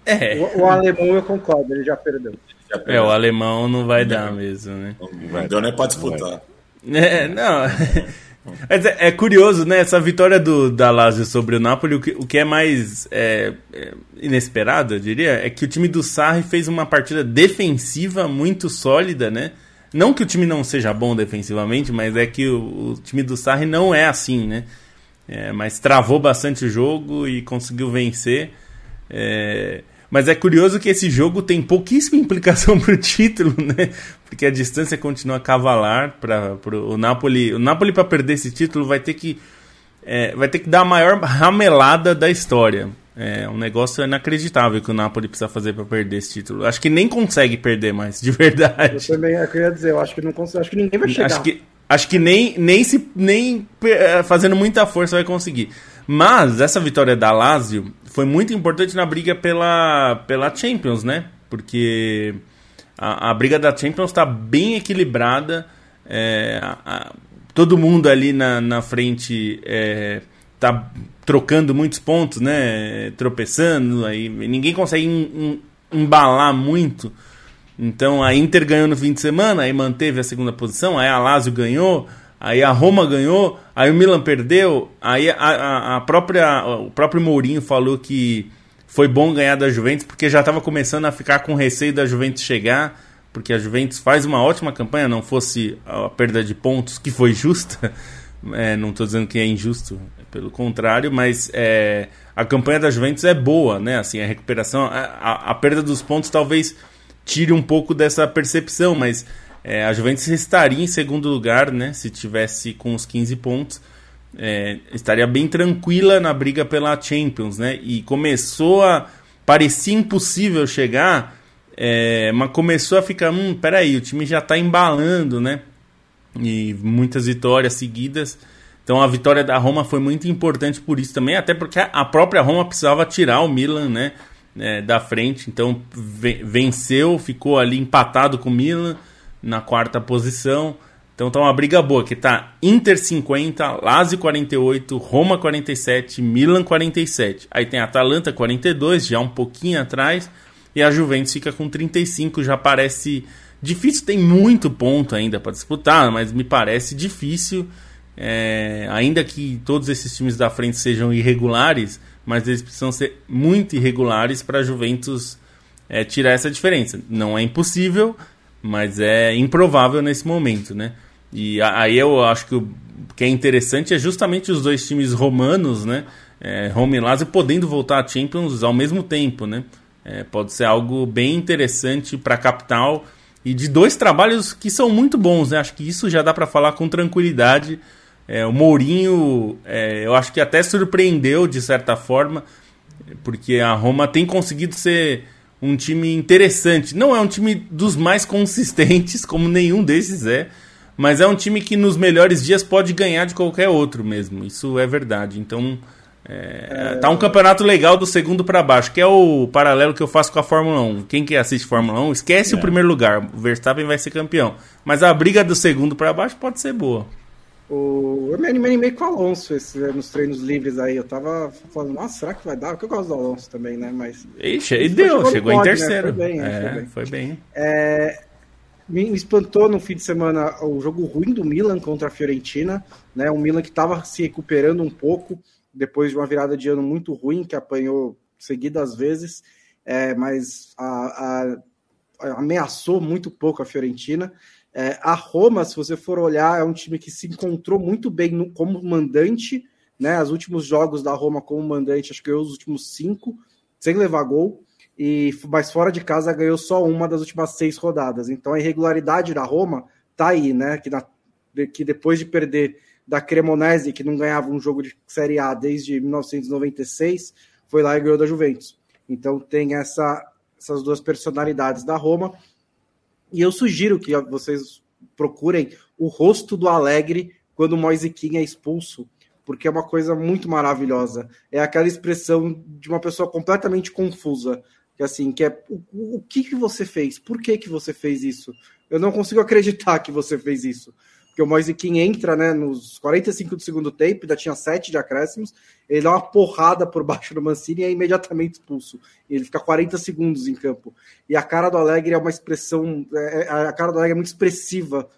É. O, o, alemão eu concordo, ele já perdeu. já perdeu. É, o alemão não vai dar mesmo, né? Não vai deu nem pra disputar. É, não. É, é, curioso, né? Essa vitória do da Lazio sobre o Napoli, o que, o que é mais é, é, inesperado, eu diria, é que o time do Sarri fez uma partida defensiva muito sólida, né? Não que o time não seja bom defensivamente, mas é que o, o time do Sarri não é assim, né? É, mas travou bastante o jogo e conseguiu vencer. É, mas é curioso que esse jogo tem pouquíssima implicação para o título, né? Porque a distância continua cavalar para o Napoli. O Napoli para perder esse título vai ter que é, vai ter que dar a maior ramelada da história. É um negócio inacreditável que o Napoli precisa fazer para perder esse título. Acho que nem consegue perder mais, de verdade. Eu também eu queria dizer, eu acho que não consegue, acho que ninguém vai chegar. Acho que, acho que nem, nem, se, nem é, fazendo muita força vai conseguir. Mas essa vitória da Lazio foi muito importante na briga pela, pela Champions, né? Porque a, a briga da Champions está bem equilibrada. É, a, todo mundo ali na, na frente é, tá trocando muitos pontos, né? Tropeçando, aí ninguém consegue embalar muito. Então a Inter ganhou no fim de semana, aí manteve a segunda posição, aí a Lazio ganhou, aí a Roma ganhou, aí o Milan perdeu, aí a, a, a própria, o próprio Mourinho falou que foi bom ganhar da Juventus porque já estava começando a ficar com receio da Juventus chegar porque a Juventus faz uma ótima campanha, não fosse a perda de pontos, que foi justa, é, não estou dizendo que é injusto, pelo contrário, mas é, a campanha da Juventus é boa, né? Assim, a recuperação, a, a perda dos pontos talvez tire um pouco dessa percepção, mas é, a Juventus estaria em segundo lugar, né? Se tivesse com os 15 pontos, é, estaria bem tranquila na briga pela Champions, né? E começou a parecia impossível chegar é, mas começou a ficar, hum, peraí, o time já está embalando, né? E muitas vitórias seguidas. Então a vitória da Roma foi muito importante por isso também, até porque a própria Roma precisava tirar o Milan, né? É, da frente, então venceu, ficou ali empatado com o Milan na quarta posição. Então tá uma briga boa, que tá Inter 50, Lazio 48, Roma 47, Milan 47. Aí tem Atalanta 42, já um pouquinho atrás. E a Juventus fica com 35, já parece difícil. Tem muito ponto ainda para disputar, mas me parece difícil. É, ainda que todos esses times da frente sejam irregulares, mas eles precisam ser muito irregulares para a Juventus é, tirar essa diferença. Não é impossível, mas é improvável nesse momento, né? E aí eu acho que o que é interessante é justamente os dois times romanos, né? É, Roma e Lazio podendo voltar a Champions ao mesmo tempo, né? É, pode ser algo bem interessante para a capital e de dois trabalhos que são muito bons, né? Acho que isso já dá para falar com tranquilidade. É, o Mourinho, é, eu acho que até surpreendeu de certa forma, porque a Roma tem conseguido ser um time interessante. Não é um time dos mais consistentes, como nenhum desses é, mas é um time que nos melhores dias pode ganhar de qualquer outro mesmo. Isso é verdade. Então é, tá um campeonato legal do segundo para baixo, que é o paralelo que eu faço com a Fórmula 1. Quem que assiste Fórmula 1, esquece é. o primeiro lugar. O Verstappen vai ser campeão. Mas a briga do segundo para baixo pode ser boa. O... Eu me animei com o Alonso esse, nos treinos livres aí. Eu tava falando, nossa, será que vai dar? Porque eu gosto do Alonso também, né? Mas. Ixi, e deu, chegou, chegou em né? terceiro. Né? Foi bem, é, foi bem. Foi bem. É, me espantou no fim de semana o jogo ruim do Milan contra a Fiorentina, né? Um Milan que estava se recuperando um pouco depois de uma virada de ano muito ruim, que apanhou seguidas vezes, é, mas a, a, ameaçou muito pouco a Fiorentina. É, a Roma, se você for olhar, é um time que se encontrou muito bem no, como mandante, né? Os últimos jogos da Roma como mandante, acho que ganhou os últimos cinco, sem levar gol, e mas fora de casa ganhou só uma das últimas seis rodadas. Então a irregularidade da Roma tá aí, né? Que, na, que depois de perder da Cremonese, que não ganhava um jogo de Série A desde 1996, foi lá e ganhou da Juventus. Então tem essa, essas duas personalidades da Roma. E eu sugiro que vocês procurem o rosto do Alegre quando o Moisiquim é expulso, porque é uma coisa muito maravilhosa. É aquela expressão de uma pessoa completamente confusa, que assim, que é o, o que, que você fez? Por que, que você fez isso? Eu não consigo acreditar que você fez isso porque o Moise King entra né, nos 45 do segundo tempo, ainda tinha 7 de acréscimos, ele dá uma porrada por baixo do Mancini e é imediatamente expulso. Ele fica 40 segundos em campo. E a cara do Alegre é uma expressão, é, é, a cara do Alegre é muito expressiva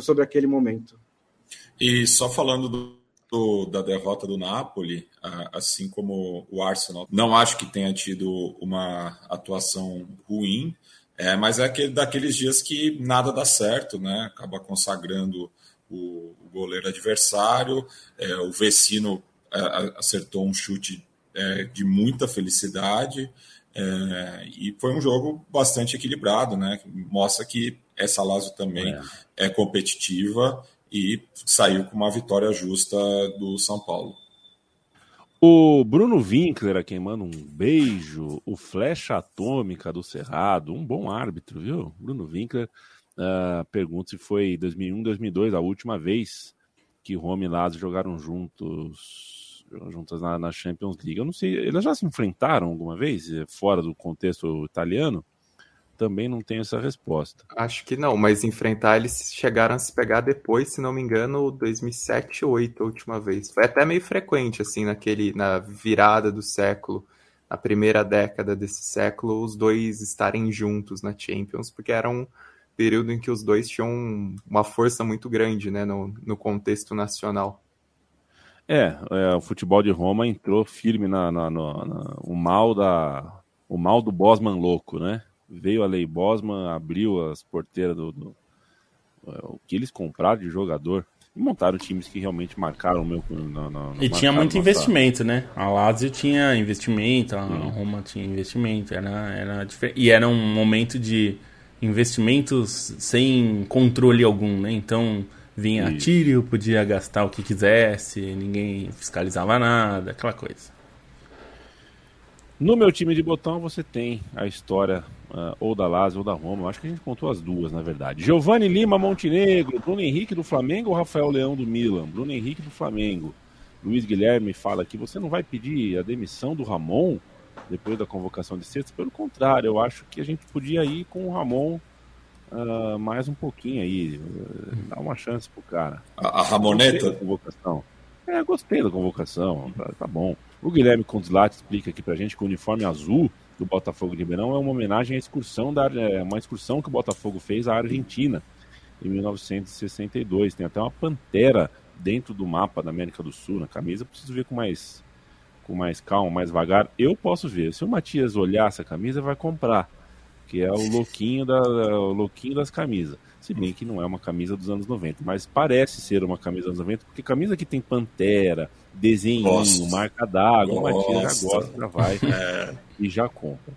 sobre aquele momento. E só falando do, do, da derrota do Napoli, assim como o Arsenal, não acho que tenha tido uma atuação ruim, É, mas é aquele, daqueles dias que nada dá certo, né? Acaba consagrando o, o goleiro adversário. É, o Vecino é, acertou um chute é, de muita felicidade. É, e foi um jogo bastante equilibrado, né? Mostra que essa Lazio também é. é competitiva e saiu com uma vitória justa do São Paulo. O Bruno Winkler, a quem manda um beijo, o Flecha Atômica do Cerrado, um bom árbitro, viu? Bruno Winkler uh, pergunta se foi 2001, 2002, a última vez que Roma e Lazio jogaram juntos, juntas na, na Champions League. Eu não sei, eles já se enfrentaram alguma vez, eh, fora do contexto italiano? Também não tenho essa resposta. Acho que não, mas enfrentar eles chegaram a se pegar depois, se não me engano, 2007 ou 2008 a última vez. Foi até meio frequente, assim, naquele, na virada do século, na primeira década desse século, os dois estarem juntos na Champions, porque era um período em que os dois tinham uma força muito grande, né, no, no contexto nacional. É, é, o futebol de Roma entrou firme na, na, na, na o mal da o mal do Bosman louco, né? Veio a lei Bosman, abriu as porteiras do, do é, o que eles compraram de jogador e montaram times que realmente marcaram o meu. No, e tinha muito investimento, né? A Lazio tinha investimento, a hum. Roma tinha investimento, era, era diferente. E era um momento de investimentos sem controle algum, né? Então vinha a Tírio, podia gastar o que quisesse, ninguém fiscalizava nada, aquela coisa. No meu time de botão você tem a história uh, ou da Lazio ou da Roma. Eu acho que a gente contou as duas, na verdade. Giovanni Lima Montenegro, Bruno Henrique do Flamengo ou Rafael Leão do Milan? Bruno Henrique do Flamengo. Luiz Guilherme fala que você não vai pedir a demissão do Ramon depois da convocação de sexta. Pelo contrário, eu acho que a gente podia ir com o Ramon uh, mais um pouquinho aí. Uh, dar uma chance pro cara. A, a Ramoneta? Convocação. É, gostei da convocação, tá, tá bom. O Guilherme Condeslati explica aqui pra gente que o uniforme azul do Botafogo de Ribeirão é uma homenagem à excursão da é, uma excursão que o Botafogo fez à Argentina em 1962. Tem até uma pantera dentro do mapa da América do Sul na camisa. Preciso ver com mais com mais calma, mais vagar. Eu posso ver. Se o Matias olhar essa camisa, vai comprar, que é o louquinho da o louquinho das camisas. Se bem que não é uma camisa dos anos 90, mas parece ser uma camisa dos anos 90, porque camisa que tem pantera, desenho, marca d'água, o Matias já gosta, já vai é. e já compra.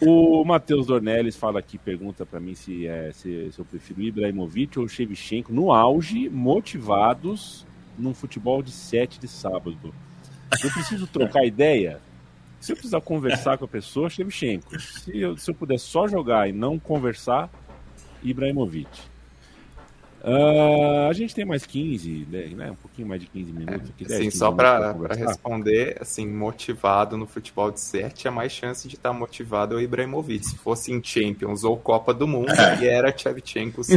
O Matheus Dornelles fala aqui, pergunta para mim se, é, se, se eu prefiro Ibrahimovic ou Shevchenko no auge, motivados num futebol de 7 de sábado. Eu preciso trocar ideia. Se eu precisar conversar com a pessoa, Shevchenko. Se eu, se eu puder só jogar e não conversar, Ibrahimovic. Uh, a gente tem mais 15, né, um pouquinho mais de 15 minutos. Aqui, 10, sim, só para responder, assim, motivado no futebol de 7, a mais chance de estar tá motivado é o Ibrahimovic. Se fosse em Champions ou Copa do Mundo, é. era Shevchenko.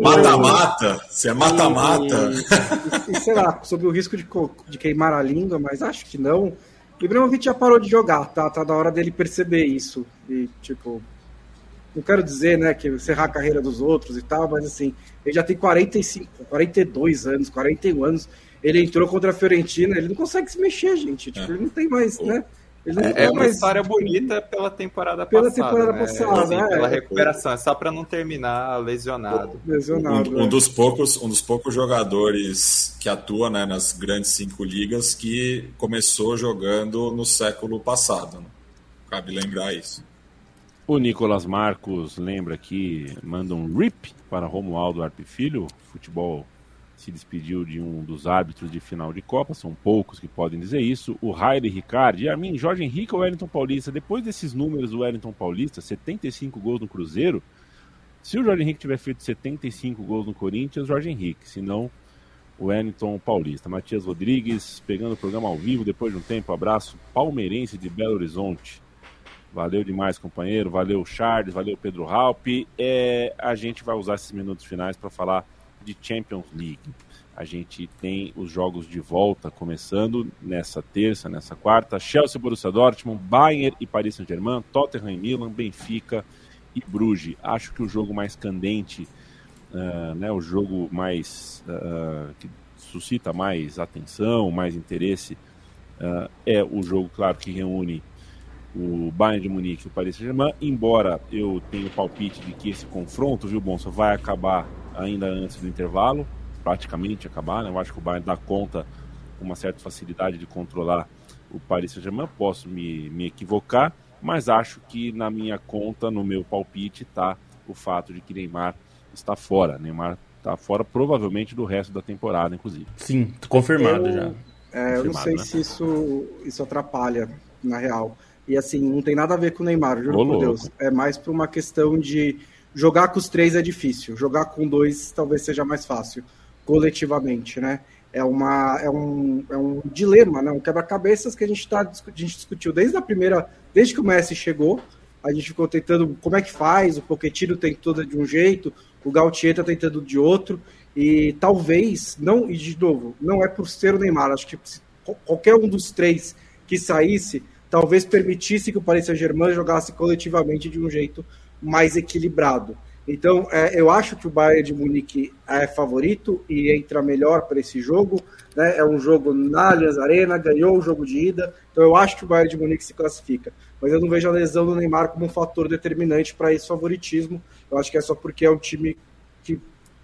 Mata-mata, você é mata-mata. E, sei lá, sobre o risco de, de queimar a língua, mas acho que não. O Ibrahimovic já parou de jogar, tá? Tá da hora dele perceber isso. E, tipo, não quero dizer, né, que encerrar a carreira dos outros e tal, mas assim, ele já tem 45, 42 anos, 41 anos. Ele entrou contra a Fiorentina, ele não consegue se mexer, gente. Tipo, é. ele não tem mais, né? É, é uma mais... história bonita pela temporada pela passada. Temporada né? passada assim, é, pela recuperação, é só para não terminar lesionado. lesionado um, um, é. dos poucos, um dos poucos jogadores que atua né, nas grandes cinco ligas que começou jogando no século passado. Né? Cabe lembrar isso. O Nicolas Marcos lembra que manda um rip para Romualdo Arpe Filho, futebol se despediu de um dos árbitros de final de Copa, são poucos que podem dizer isso. O Riley Ricardo, e a mim, Jorge Henrique ou Wellington Paulista? Depois desses números do Wellington Paulista, 75 gols no Cruzeiro, se o Jorge Henrique tiver feito 75 gols no Corinthians, Jorge Henrique, se não, o Wellington Paulista. Matias Rodrigues, pegando o programa ao vivo depois de um tempo, abraço palmeirense de Belo Horizonte. Valeu demais, companheiro. Valeu, Charles. Valeu, Pedro Raup. É, a gente vai usar esses minutos finais para falar de Champions League. A gente tem os jogos de volta começando nessa terça, nessa quarta. Chelsea, Borussia Dortmund, Bayern e Paris Saint-Germain, Tottenham e Milan, Benfica e Bruges. Acho que o jogo mais candente, uh, né, o jogo mais uh, que suscita mais atenção, mais interesse, uh, é o jogo, claro, que reúne o Bayern de Munique e o Paris Saint-Germain, embora eu tenha o palpite de que esse confronto, viu, Bonsa, vai acabar ainda antes do intervalo, praticamente acabar, né? Eu acho que o Bayern dá conta com uma certa facilidade de controlar o Paris Saint-Germain, posso me, me equivocar, mas acho que na minha conta, no meu palpite, está o fato de que Neymar está fora. Neymar está fora provavelmente do resto da temporada, inclusive. Sim, confirmado eu, já. É, eu não sei né? se isso, isso atrapalha, na real. E assim, não tem nada a ver com o Neymar, juro Ô, por Deus. É mais por uma questão de jogar com os três é difícil. Jogar com dois talvez seja mais fácil, coletivamente, né? É, uma, é, um, é um dilema, né? um quebra-cabeças que a gente, tá, a gente discutiu desde a primeira, desde que o Messi chegou, a gente ficou tentando como é que faz, o Pochettino tem tudo de um jeito, o Gautier tá tentando de outro, e talvez, não, e de novo, não é por ser o Neymar, acho que qualquer um dos três que saísse, talvez permitisse que o Paris Saint-Germain jogasse coletivamente de um jeito mais equilibrado. Então, é, eu acho que o Bayern de Munique é favorito e entra melhor para esse jogo. Né? É um jogo na Allianz Arena, ganhou o jogo de ida, então eu acho que o Bayern de Munique se classifica. Mas eu não vejo a lesão do Neymar como um fator determinante para esse favoritismo. Eu acho que é só porque é um time que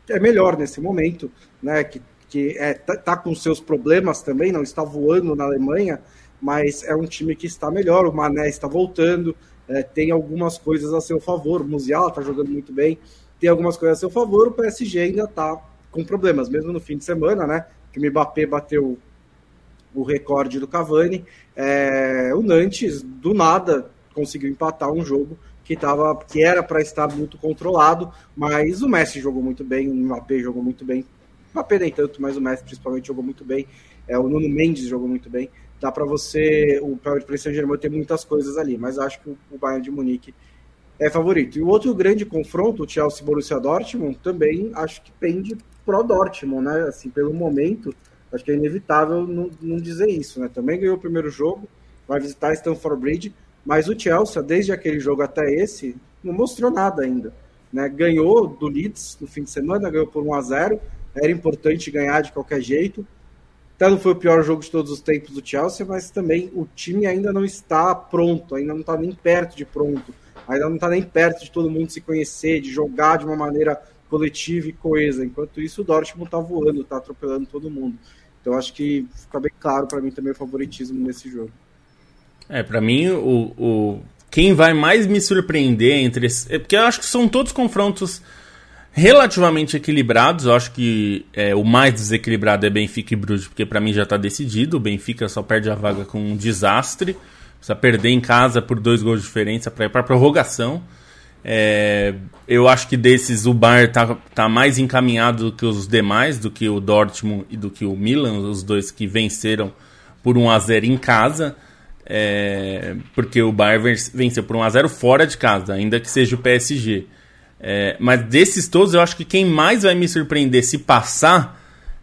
é melhor nesse momento, né? que, que é, tá, tá com seus problemas também, não está voando na Alemanha, mas é um time que está melhor. O Mané está voltando, é, tem algumas coisas a seu favor. O Musiala está jogando muito bem, tem algumas coisas a seu favor. O PSG ainda está com problemas, mesmo no fim de semana, né? Que o Mbappé bateu o recorde do Cavani. É, o Nantes, do nada, conseguiu empatar um jogo que, tava, que era para estar muito controlado, mas o Messi jogou muito bem, o Mbappé jogou muito bem. O Mbappé nem tanto, mas o Messi principalmente jogou muito bem. É, o Nuno Mendes jogou muito bem dá para você, o Paris Saint-Germain tem muitas coisas ali, mas acho que o Bayern de Munique é favorito. E o outro grande confronto, o Chelsea Borussia Dortmund, também acho que pende pro Dortmund, né? Assim, pelo momento, acho que é inevitável não, não dizer isso, né? Também ganhou o primeiro jogo, vai visitar Stamford Bridge, mas o Chelsea, desde aquele jogo até esse, não mostrou nada ainda. Né? Ganhou do Leeds no fim de semana, ganhou por 1 a 0 era importante ganhar de qualquer jeito, até não foi o pior jogo de todos os tempos do Chelsea, mas também o time ainda não está pronto, ainda não está nem perto de pronto, ainda não está nem perto de todo mundo se conhecer, de jogar de uma maneira coletiva e coesa. Enquanto isso, o Dortmund está voando, está atropelando todo mundo. Então acho que fica bem claro para mim também o favoritismo nesse jogo. É, para mim o, o quem vai mais me surpreender entre é porque eu acho que são todos confrontos relativamente equilibrados. Eu acho que é, o mais desequilibrado é Benfica e Bruges, porque para mim já está decidido. O Benfica só perde a vaga com um desastre. Precisa perder em casa por dois gols de diferença para ir para prorrogação. É, eu acho que desses o Bayern está tá mais encaminhado do que os demais, do que o Dortmund e do que o Milan, os dois que venceram por 1 a 0 em casa. É, porque o Bayern venceu por 1 a 0 fora de casa, ainda que seja o PSG. É, mas desses todos, eu acho que quem mais vai me surpreender se passar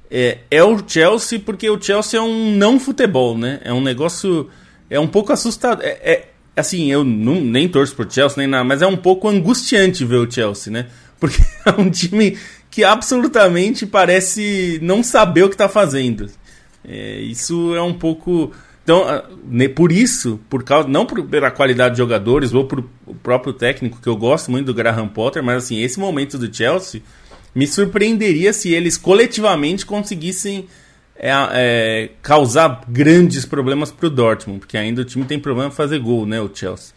é, é, o Chelsea, porque o Chelsea é um não futebol, né? É um negócio. É um pouco assustador. É, é, assim, eu não, nem torço pro Chelsea nem nada, mas é um pouco angustiante ver o Chelsea, né? Porque é um time que absolutamente parece não saber o que tá fazendo. É, isso é um pouco então, ah, por isso, por causa não pela qualidade de jogadores ou por o próprio técnico, que eu gosto muito do Graham Potter, mas assim, esse momento do Chelsea me surpreenderia se eles coletivamente conseguissem é, é, causar grandes problemas para o Dortmund, porque ainda o time tem problema em fazer gol, né, o Chelsea.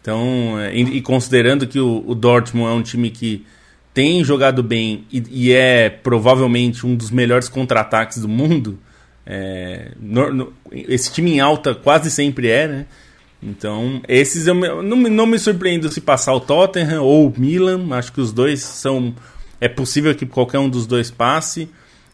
Então, é, e, e considerando que o, o, Dortmund é um time que tem jogado bem e, e é provavelmente um dos melhores contra-ataques do mundo, é, no, no, esse time em alta quase sempre é, né? Então, esses eu não, não me surpreendo se passar o Tottenham ou o Milan. Acho que os dois são. É possível que qualquer um dos dois passe.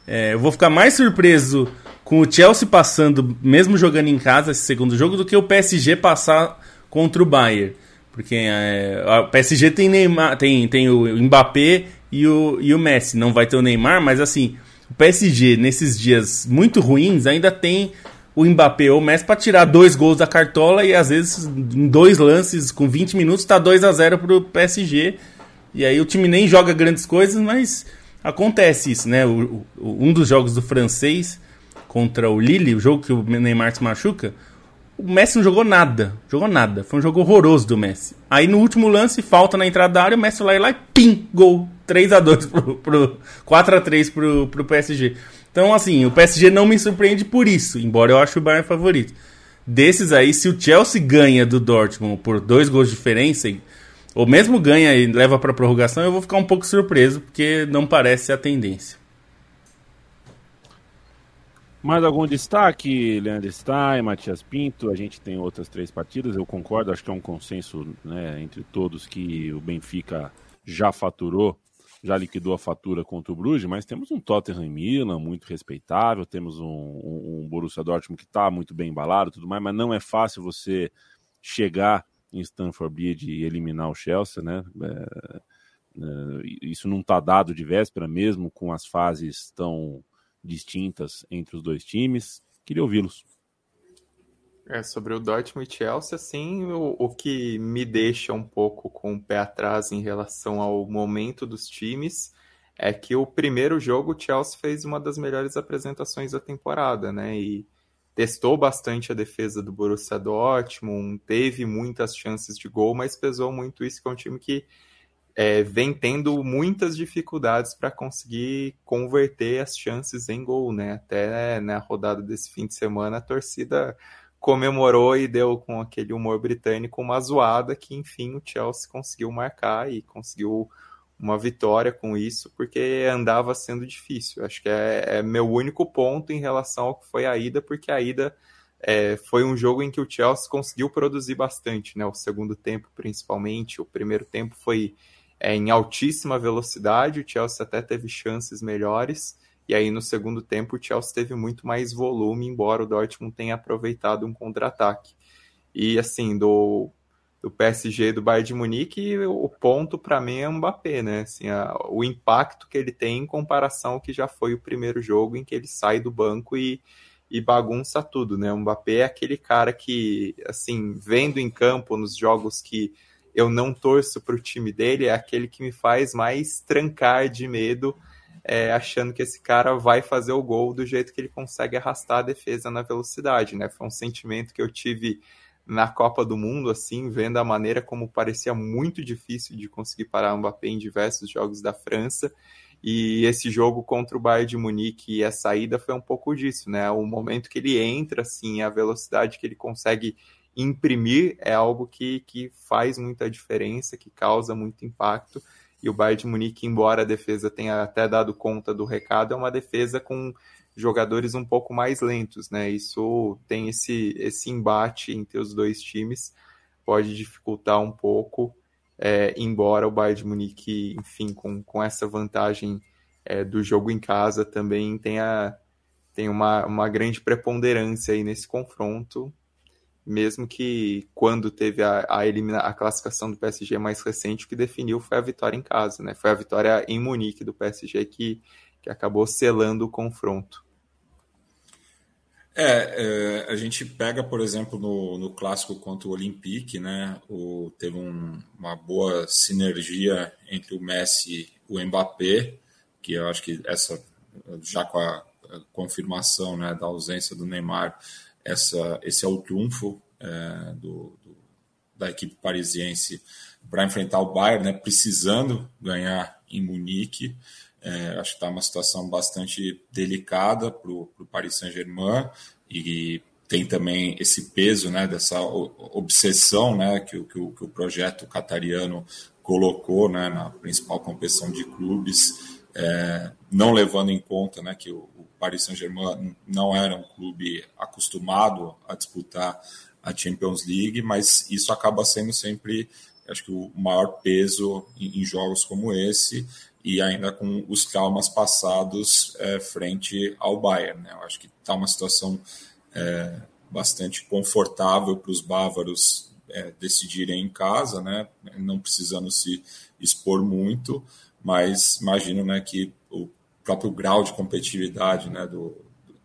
É, eu vou ficar mais surpreso com o Chelsea passando, mesmo jogando em casa esse segundo jogo, do que o PSG passar contra o Bayern. Porque é, o PSG tem, Neymar, tem, tem o Mbappé e o, e o Messi. Não vai ter o Neymar, mas assim, o PSG, nesses dias muito ruins, ainda tem o Mbappé ou o Messi para tirar dois gols da cartola e às vezes em dois lances com 20 minutos está 2 a 0 pro PSG. E aí o time nem joga grandes coisas, mas acontece isso, né? O, o, um dos jogos do francês contra o Lille, o jogo que o Neymar se machuca, o Messi não jogou nada. Jogou nada. Foi um jogo horroroso do Messi. Aí no último lance, falta na entrada da área, o Messi e lá e pim, gol. 3 a 2 pro, pro 4 a 3 pro, pro PSG. Então, assim, o PSG não me surpreende por isso, embora eu ache o Bayern favorito. Desses aí, se o Chelsea ganha do Dortmund por dois gols de diferença, ou mesmo ganha e leva para prorrogação, eu vou ficar um pouco surpreso, porque não parece a tendência. Mais algum destaque, Leandro Stein, Matias Pinto? A gente tem outras três partidas, eu concordo, acho que é um consenso né, entre todos que o Benfica já faturou, já liquidou a fatura contra o Bruges, mas temos um Tottenham em Milan muito respeitável, temos um, um, um Borussia Dortmund que está muito bem embalado tudo mais, mas não é fácil você chegar em Stamford Bridge e eliminar o Chelsea, né? É, é, isso não está dado de véspera, mesmo com as fases tão distintas entre os dois times. Queria ouvi-los. É, sobre o Dortmund e Chelsea, assim, o, o que me deixa um pouco com o pé atrás em relação ao momento dos times é que o primeiro jogo o Chelsea fez uma das melhores apresentações da temporada, né? E testou bastante a defesa do Borussia Dortmund, teve muitas chances de gol, mas pesou muito isso que é um time que é, vem tendo muitas dificuldades para conseguir converter as chances em gol, né? Até na rodada desse fim de semana a torcida comemorou e deu com aquele humor britânico uma zoada que enfim o Chelsea conseguiu marcar e conseguiu uma vitória com isso porque andava sendo difícil. Acho que é, é meu único ponto em relação ao que foi a ida, porque a ida é, foi um jogo em que o Chelsea conseguiu produzir bastante, né? O segundo tempo, principalmente, o primeiro tempo foi é, em altíssima velocidade, o Chelsea até teve chances melhores, e aí no segundo tempo o Chelsea teve muito mais volume, embora o Dortmund tenha aproveitado um contra-ataque. E assim, do, do PSG do Bayern de Munique, o ponto para mim é o Mbappé, né? Assim, a, o impacto que ele tem em comparação ao que já foi o primeiro jogo em que ele sai do banco e, e bagunça tudo, né? O Mbappé é aquele cara que, assim, vendo em campo nos jogos que eu não torço para o time dele, é aquele que me faz mais trancar de medo, é, achando que esse cara vai fazer o gol do jeito que ele consegue arrastar a defesa na velocidade, né? Foi um sentimento que eu tive na Copa do Mundo, assim, vendo a maneira como parecia muito difícil de conseguir parar o Mbappé em diversos jogos da França. E esse jogo contra o Bayern de Munique e a saída foi um pouco disso, né? O momento que ele entra, assim, a velocidade que ele consegue imprimir é algo que, que faz muita diferença, que causa muito impacto. E o Bayern de Munique, embora a defesa tenha até dado conta do recado, é uma defesa com jogadores um pouco mais lentos, né? Isso tem esse, esse embate entre os dois times, pode dificultar um pouco, é, embora o Bayern de Munique, enfim, com, com essa vantagem é, do jogo em casa também tenha, tenha uma, uma grande preponderância aí nesse confronto, mesmo que quando teve a, a, elimina, a classificação do PSG mais recente, o que definiu foi a vitória em casa, né? Foi a vitória em Munique do PSG que, que acabou selando o confronto. É, é, a gente pega, por exemplo, no, no clássico contra o Olympique, né? O, teve um, uma boa sinergia entre o Messi e o Mbappé, que eu acho que essa, já com a confirmação né, da ausência do Neymar, essa, esse é o trunfo é, do, do, da equipe parisiense para enfrentar o Bayern, né, precisando ganhar em Munique. É, acho que está uma situação bastante delicada para o Paris Saint-Germain e tem também esse peso né, dessa obsessão né, que, que, que o projeto catariano colocou né, na principal competição de clubes, é, não levando em conta né, que o, Paris Saint-Germain não era um clube acostumado a disputar a Champions League, mas isso acaba sendo sempre, acho que, o maior peso em, jogos como esse e ainda com os traumas passados é, frente ao Bayern. Né? Eu acho que está uma situação é, bastante confortável para os bávaros é, decidirem em casa, né? não precisando se expor muito, mas imagino né, que próprio grau de competitividade né, do,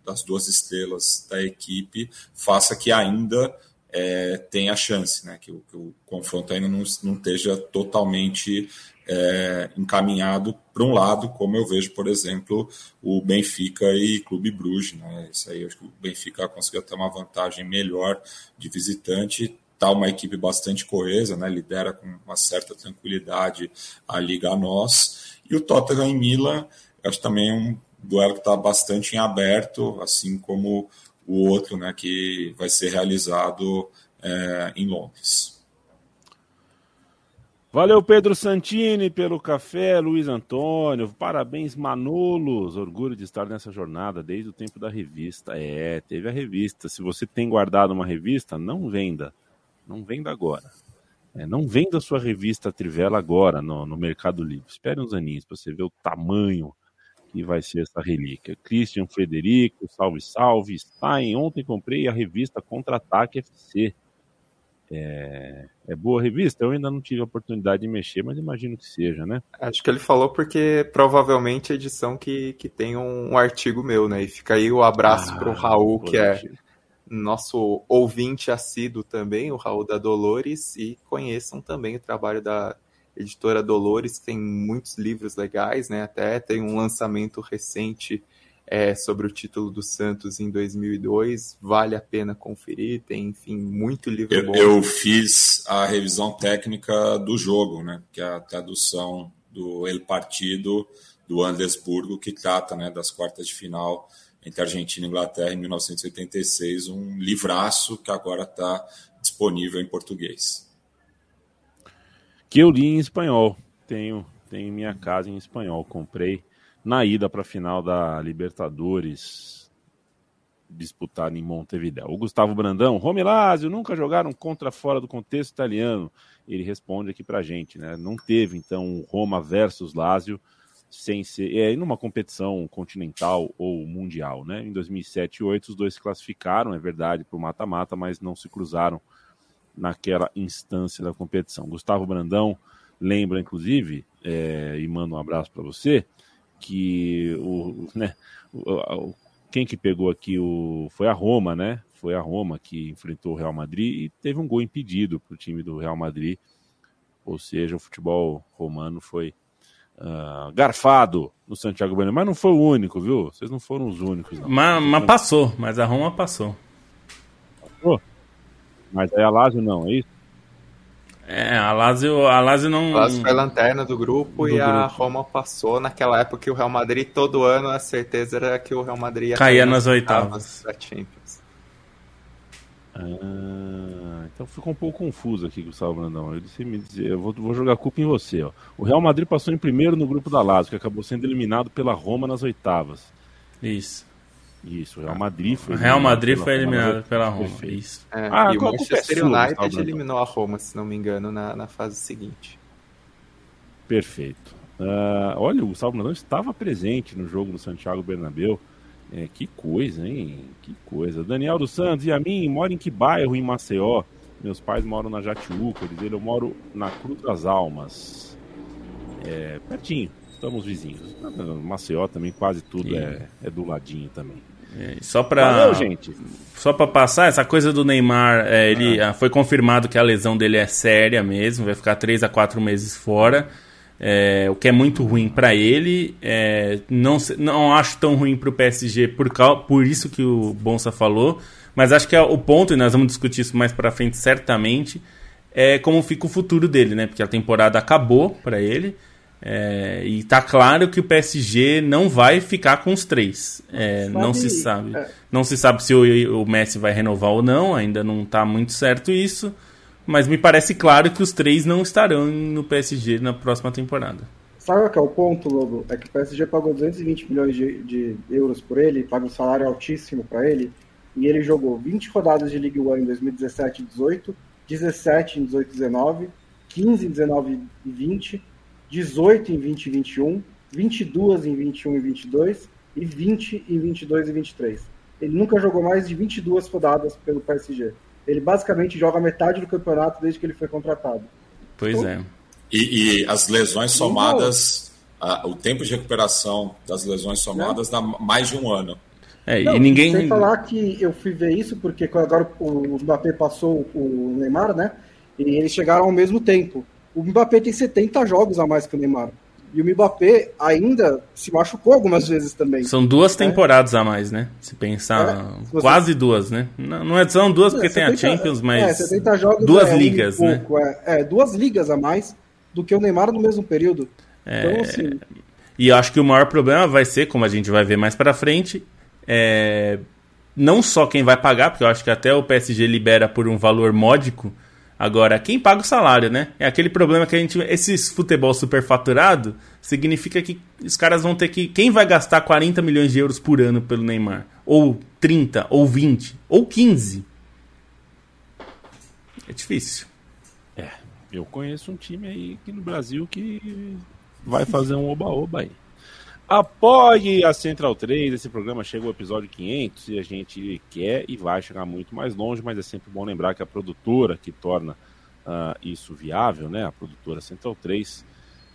das duas estrelas da equipe faça que ainda é, tem a chance, né? Que, que o confronto ainda não, não esteja totalmente é, encaminhado para um lado, como eu vejo, por exemplo, o Benfica e Clube Bruges. Né? Isso aí, acho que o Benfica conseguiu ter uma vantagem melhor de visitante. Está uma equipe bastante coesa, né? lidera com uma certa tranquilidade a Liga a nós. E o Tottenham e Milan, acho também um duelo que está bastante em aberto, assim como o outro, né, que vai ser realizado é, em Londres. Valeu, Pedro Santini, pelo café, Luiz Antônio. Parabéns, Manolos. Orgulho de estar nessa jornada desde o tempo da revista. É, teve a revista. Se você tem guardado uma revista, não venda. Não venda agora. É, não venda sua revista Trivela agora no, no Mercado Livre. Espere uns aninhos para você ver o tamanho que vai ser essa relíquia. Christian Frederico, salve, salve. Stein, ontem comprei a revista Contra-Ataque FC. É, é boa revista? Eu ainda não tive a oportunidade de mexer, mas imagino que seja, né? Acho que ele falou porque provavelmente a edição que, que tem um, um artigo meu, né? E fica aí o abraço ah, para o Raul, que é nosso ouvinte assíduo também, o Raul da Dolores, e conheçam também o trabalho da editora Dolores, tem muitos livros legais, né? Até tem um lançamento recente é, sobre o título do Santos em 2002. Vale a pena conferir, tem, enfim, muito livro eu, bom. Eu fiz a revisão técnica do jogo, né, que é a tradução do El Partido do Andesburgo, que trata né, das quartas de final entre Argentina e Inglaterra em 1986, um livraço que agora está disponível em português. Que eu li em espanhol, tenho, tenho minha casa em espanhol, comprei na ida para a final da Libertadores disputada em Montevideo. O Gustavo Brandão, Romilásio, nunca jogaram contra fora do contexto italiano. Ele responde aqui para gente, né? Não teve então Roma versus Lazio sem ser é, numa competição continental ou mundial, né? Em 2007 e 2008 os dois se classificaram, é verdade, para o mata-mata, mas não se cruzaram naquela instância da competição. Gustavo Brandão lembra, inclusive, é, e manda um abraço para você, que o, né, o, quem que pegou aqui o foi a Roma, né? Foi a Roma que enfrentou o Real Madrid e teve um gol impedido para o time do Real Madrid. Ou seja, o futebol romano foi uh, garfado no Santiago Bernabéu, mas não foi o único, viu? Vocês não foram os únicos. Não. Mas, mas passou, mas a Roma passou. Passou? Mas aí a Lazio não, é isso? É, a Lazio, a Lazio não. A Lazio foi a lanterna do grupo do e grupo. a Roma passou naquela época que o Real Madrid, todo ano, a certeza era que o Real Madrid ia cair nas oitavas da Champions. Ah, então ficou um pouco confuso aqui, Gustavo Brandão. Eu disse me dizer, eu vou, vou jogar a culpa em você. Ó. O Real Madrid passou em primeiro no grupo da Lazio, que acabou sendo eliminado pela Roma nas oitavas. Isso. Isso, o Real Madrid foi. Real Madrid foi eliminado pela Roma. Isso. É, ah, e o Manchester United eliminou a Roma, se não me engano, na, na fase seguinte. Perfeito. Uh, olha, o Gustavo Brandão estava presente no jogo do Santiago Bernabéu. É, que coisa, hein? Que coisa. Daniel dos Santos, e a mim, mora em que bairro em Maceió? Meus pais moram na Jatiuca, diz ele, eu moro na Cruz das Almas. É, pertinho, estamos vizinhos. Maceió também, quase tudo é, é do ladinho também. É, só para. Só para passar, essa coisa do Neymar, é, ele ah. foi confirmado que a lesão dele é séria mesmo, vai ficar 3 a 4 meses fora. É, o que é muito ruim para ele. É, não, não acho tão ruim para o PSG por, por isso que o Bonsa falou, mas acho que é o ponto, e nós vamos discutir isso mais para frente certamente, é como fica o futuro dele, né? Porque a temporada acabou para ele. É, e tá claro que o PSG não vai ficar com os três. É, não se sabe. É. Não se sabe se o, o, Messi vai renovar ou não, ainda não está muito certo isso. Mas me parece claro que os três não estarão no PSG na próxima temporada. Sabe qual é o ponto, Lobo? É que o PSG pagou 220 milhões de, de euros por ele, paga um salário altíssimo para ele, e ele jogou 20 rodadas de Ligue 1 em 2017 e 18, 17 em 18 e 19, 15 em 19 e 20 18 em 20 e 21, 22 em 21 e 22 e 20 em 22 e 23. Ele nunca jogou mais de 22 rodadas pelo PSG. Ele basicamente joga metade do campeonato desde que ele foi contratado. Pois então, é. E, e, as lesões somadas, a, o tempo de recuperação das lesões somadas dá mais de um ano. É, Não, e ninguém. Sem falar que eu fui ver isso porque agora o Mbappé passou o Neymar, né? E eles chegaram ao mesmo tempo. O Mbappé tem 70 jogos a mais que o Neymar. E o Mbappé ainda se machucou algumas vezes também. São duas né? temporadas a mais, né? Se pensar. É, se quase duas, né? Não, não é, são duas porque é, 70, tem a Champions, mas. É, 70 jogos duas é ligas, um né? Pouco, é, é, duas ligas a mais do que o Neymar no mesmo período. É, então, assim. E eu acho que o maior problema vai ser, como a gente vai ver mais para frente, é, não só quem vai pagar, porque eu acho que até o PSG libera por um valor módico. Agora, quem paga o salário, né? É aquele problema que a gente. Esses futebol superfaturado significa que os caras vão ter que. Quem vai gastar 40 milhões de euros por ano pelo Neymar? Ou 30, ou 20, ou 15? É difícil. É, eu conheço um time aí aqui no Brasil que vai fazer um oba-oba aí. Apoie a Central 3, esse programa chegou ao episódio 500 e a gente quer e vai chegar muito mais longe, mas é sempre bom lembrar que a produtora que torna uh, isso viável, né, a produtora Central 3,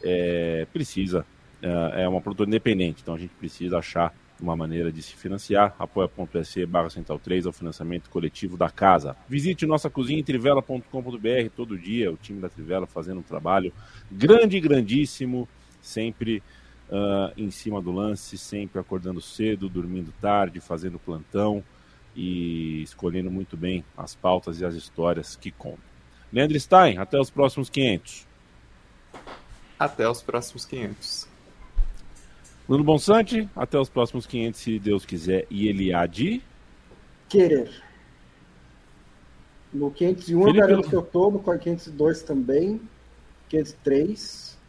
é, precisa, uh, é uma produtora independente, então a gente precisa achar uma maneira de se financiar. apoia.se barra Central 3 é o financiamento coletivo da casa. Visite nossa cozinha trivela.com.br todo dia, o time da Trivela fazendo um trabalho grande grandíssimo, sempre uh, em cima do lance, sempre acordando cedo, dormindo tarde, fazendo plantão e escolhendo muito bem as pautas e as histórias que contam. Leandro Stein, até os próximos 500. Até os próximos 500. Bruno Bonsante, até os próximos 500, se Deus quiser, e ele há de... Querer. No 501 Felipe... eu garanto que eu tô, no 502 também, 503...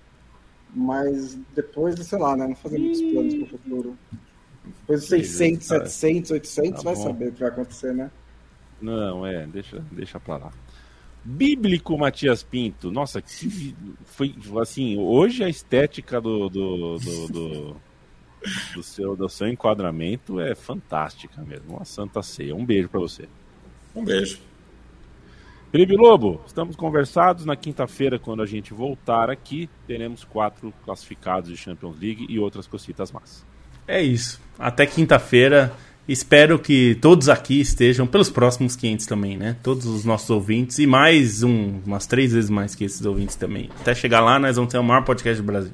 Mas depois, sei lá, né? Não fazer muitos planos para o futuro. Depois de 600, 700, 800, tá vai bom. saber o que vai acontecer, né? Não, é, deixa, deixa pra lá. Bíblico Matias Pinto. Nossa, que foi assim, hoje a estética do, do, do, do, do seu, do seu enquadramento é fantástica mesmo. Uma santa ceia. Um beijo para você. Um beijo. Felipe Lobo, estamos conversados. Na quinta-feira, quando a gente voltar aqui, teremos quatro classificados de Champions League e outras cositas más. É isso. Até quinta-feira. Espero que todos aqui estejam pelos próximos 500 também, né? Todos os nossos ouvintes e mais um, umas três vezes mais que esses ouvintes também. Até chegar lá, nós vamos ter o maior podcast do Brasil.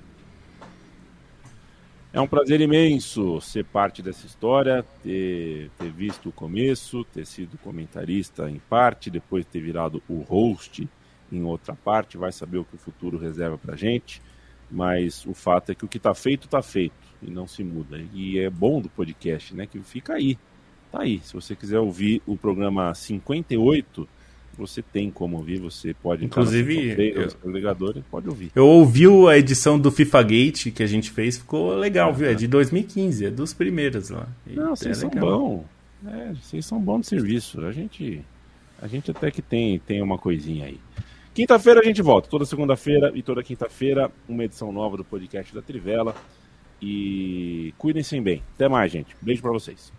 É um prazer imenso ser parte dessa história, ter, ter visto o começo, ter sido comentarista em parte, depois ter virado o host em outra parte. Vai saber o que o futuro reserva para gente, mas o fato é que o que está feito, está feito e não se muda. E é bom do podcast, né? Que fica aí. Tá aí. Se você quiser ouvir o programa 58, você tem como ouvir, você pode Inclusive, eu, agregadores, pode ouvir. Eu ouvi a edição do FIFA Gate que a gente fez, ficou legal, viu? É de 2015, é dos primeiros lá. E Não, vocês é são bons. É, vocês são bons de serviço. A gente, a gente até que tem, tem uma coisinha aí. Quinta-feira a gente volta, toda segunda-feira e toda quinta-feira, uma edição nova do podcast da Trivela. E cuidem-se bem. Até mais, gente. Beijo para vocês.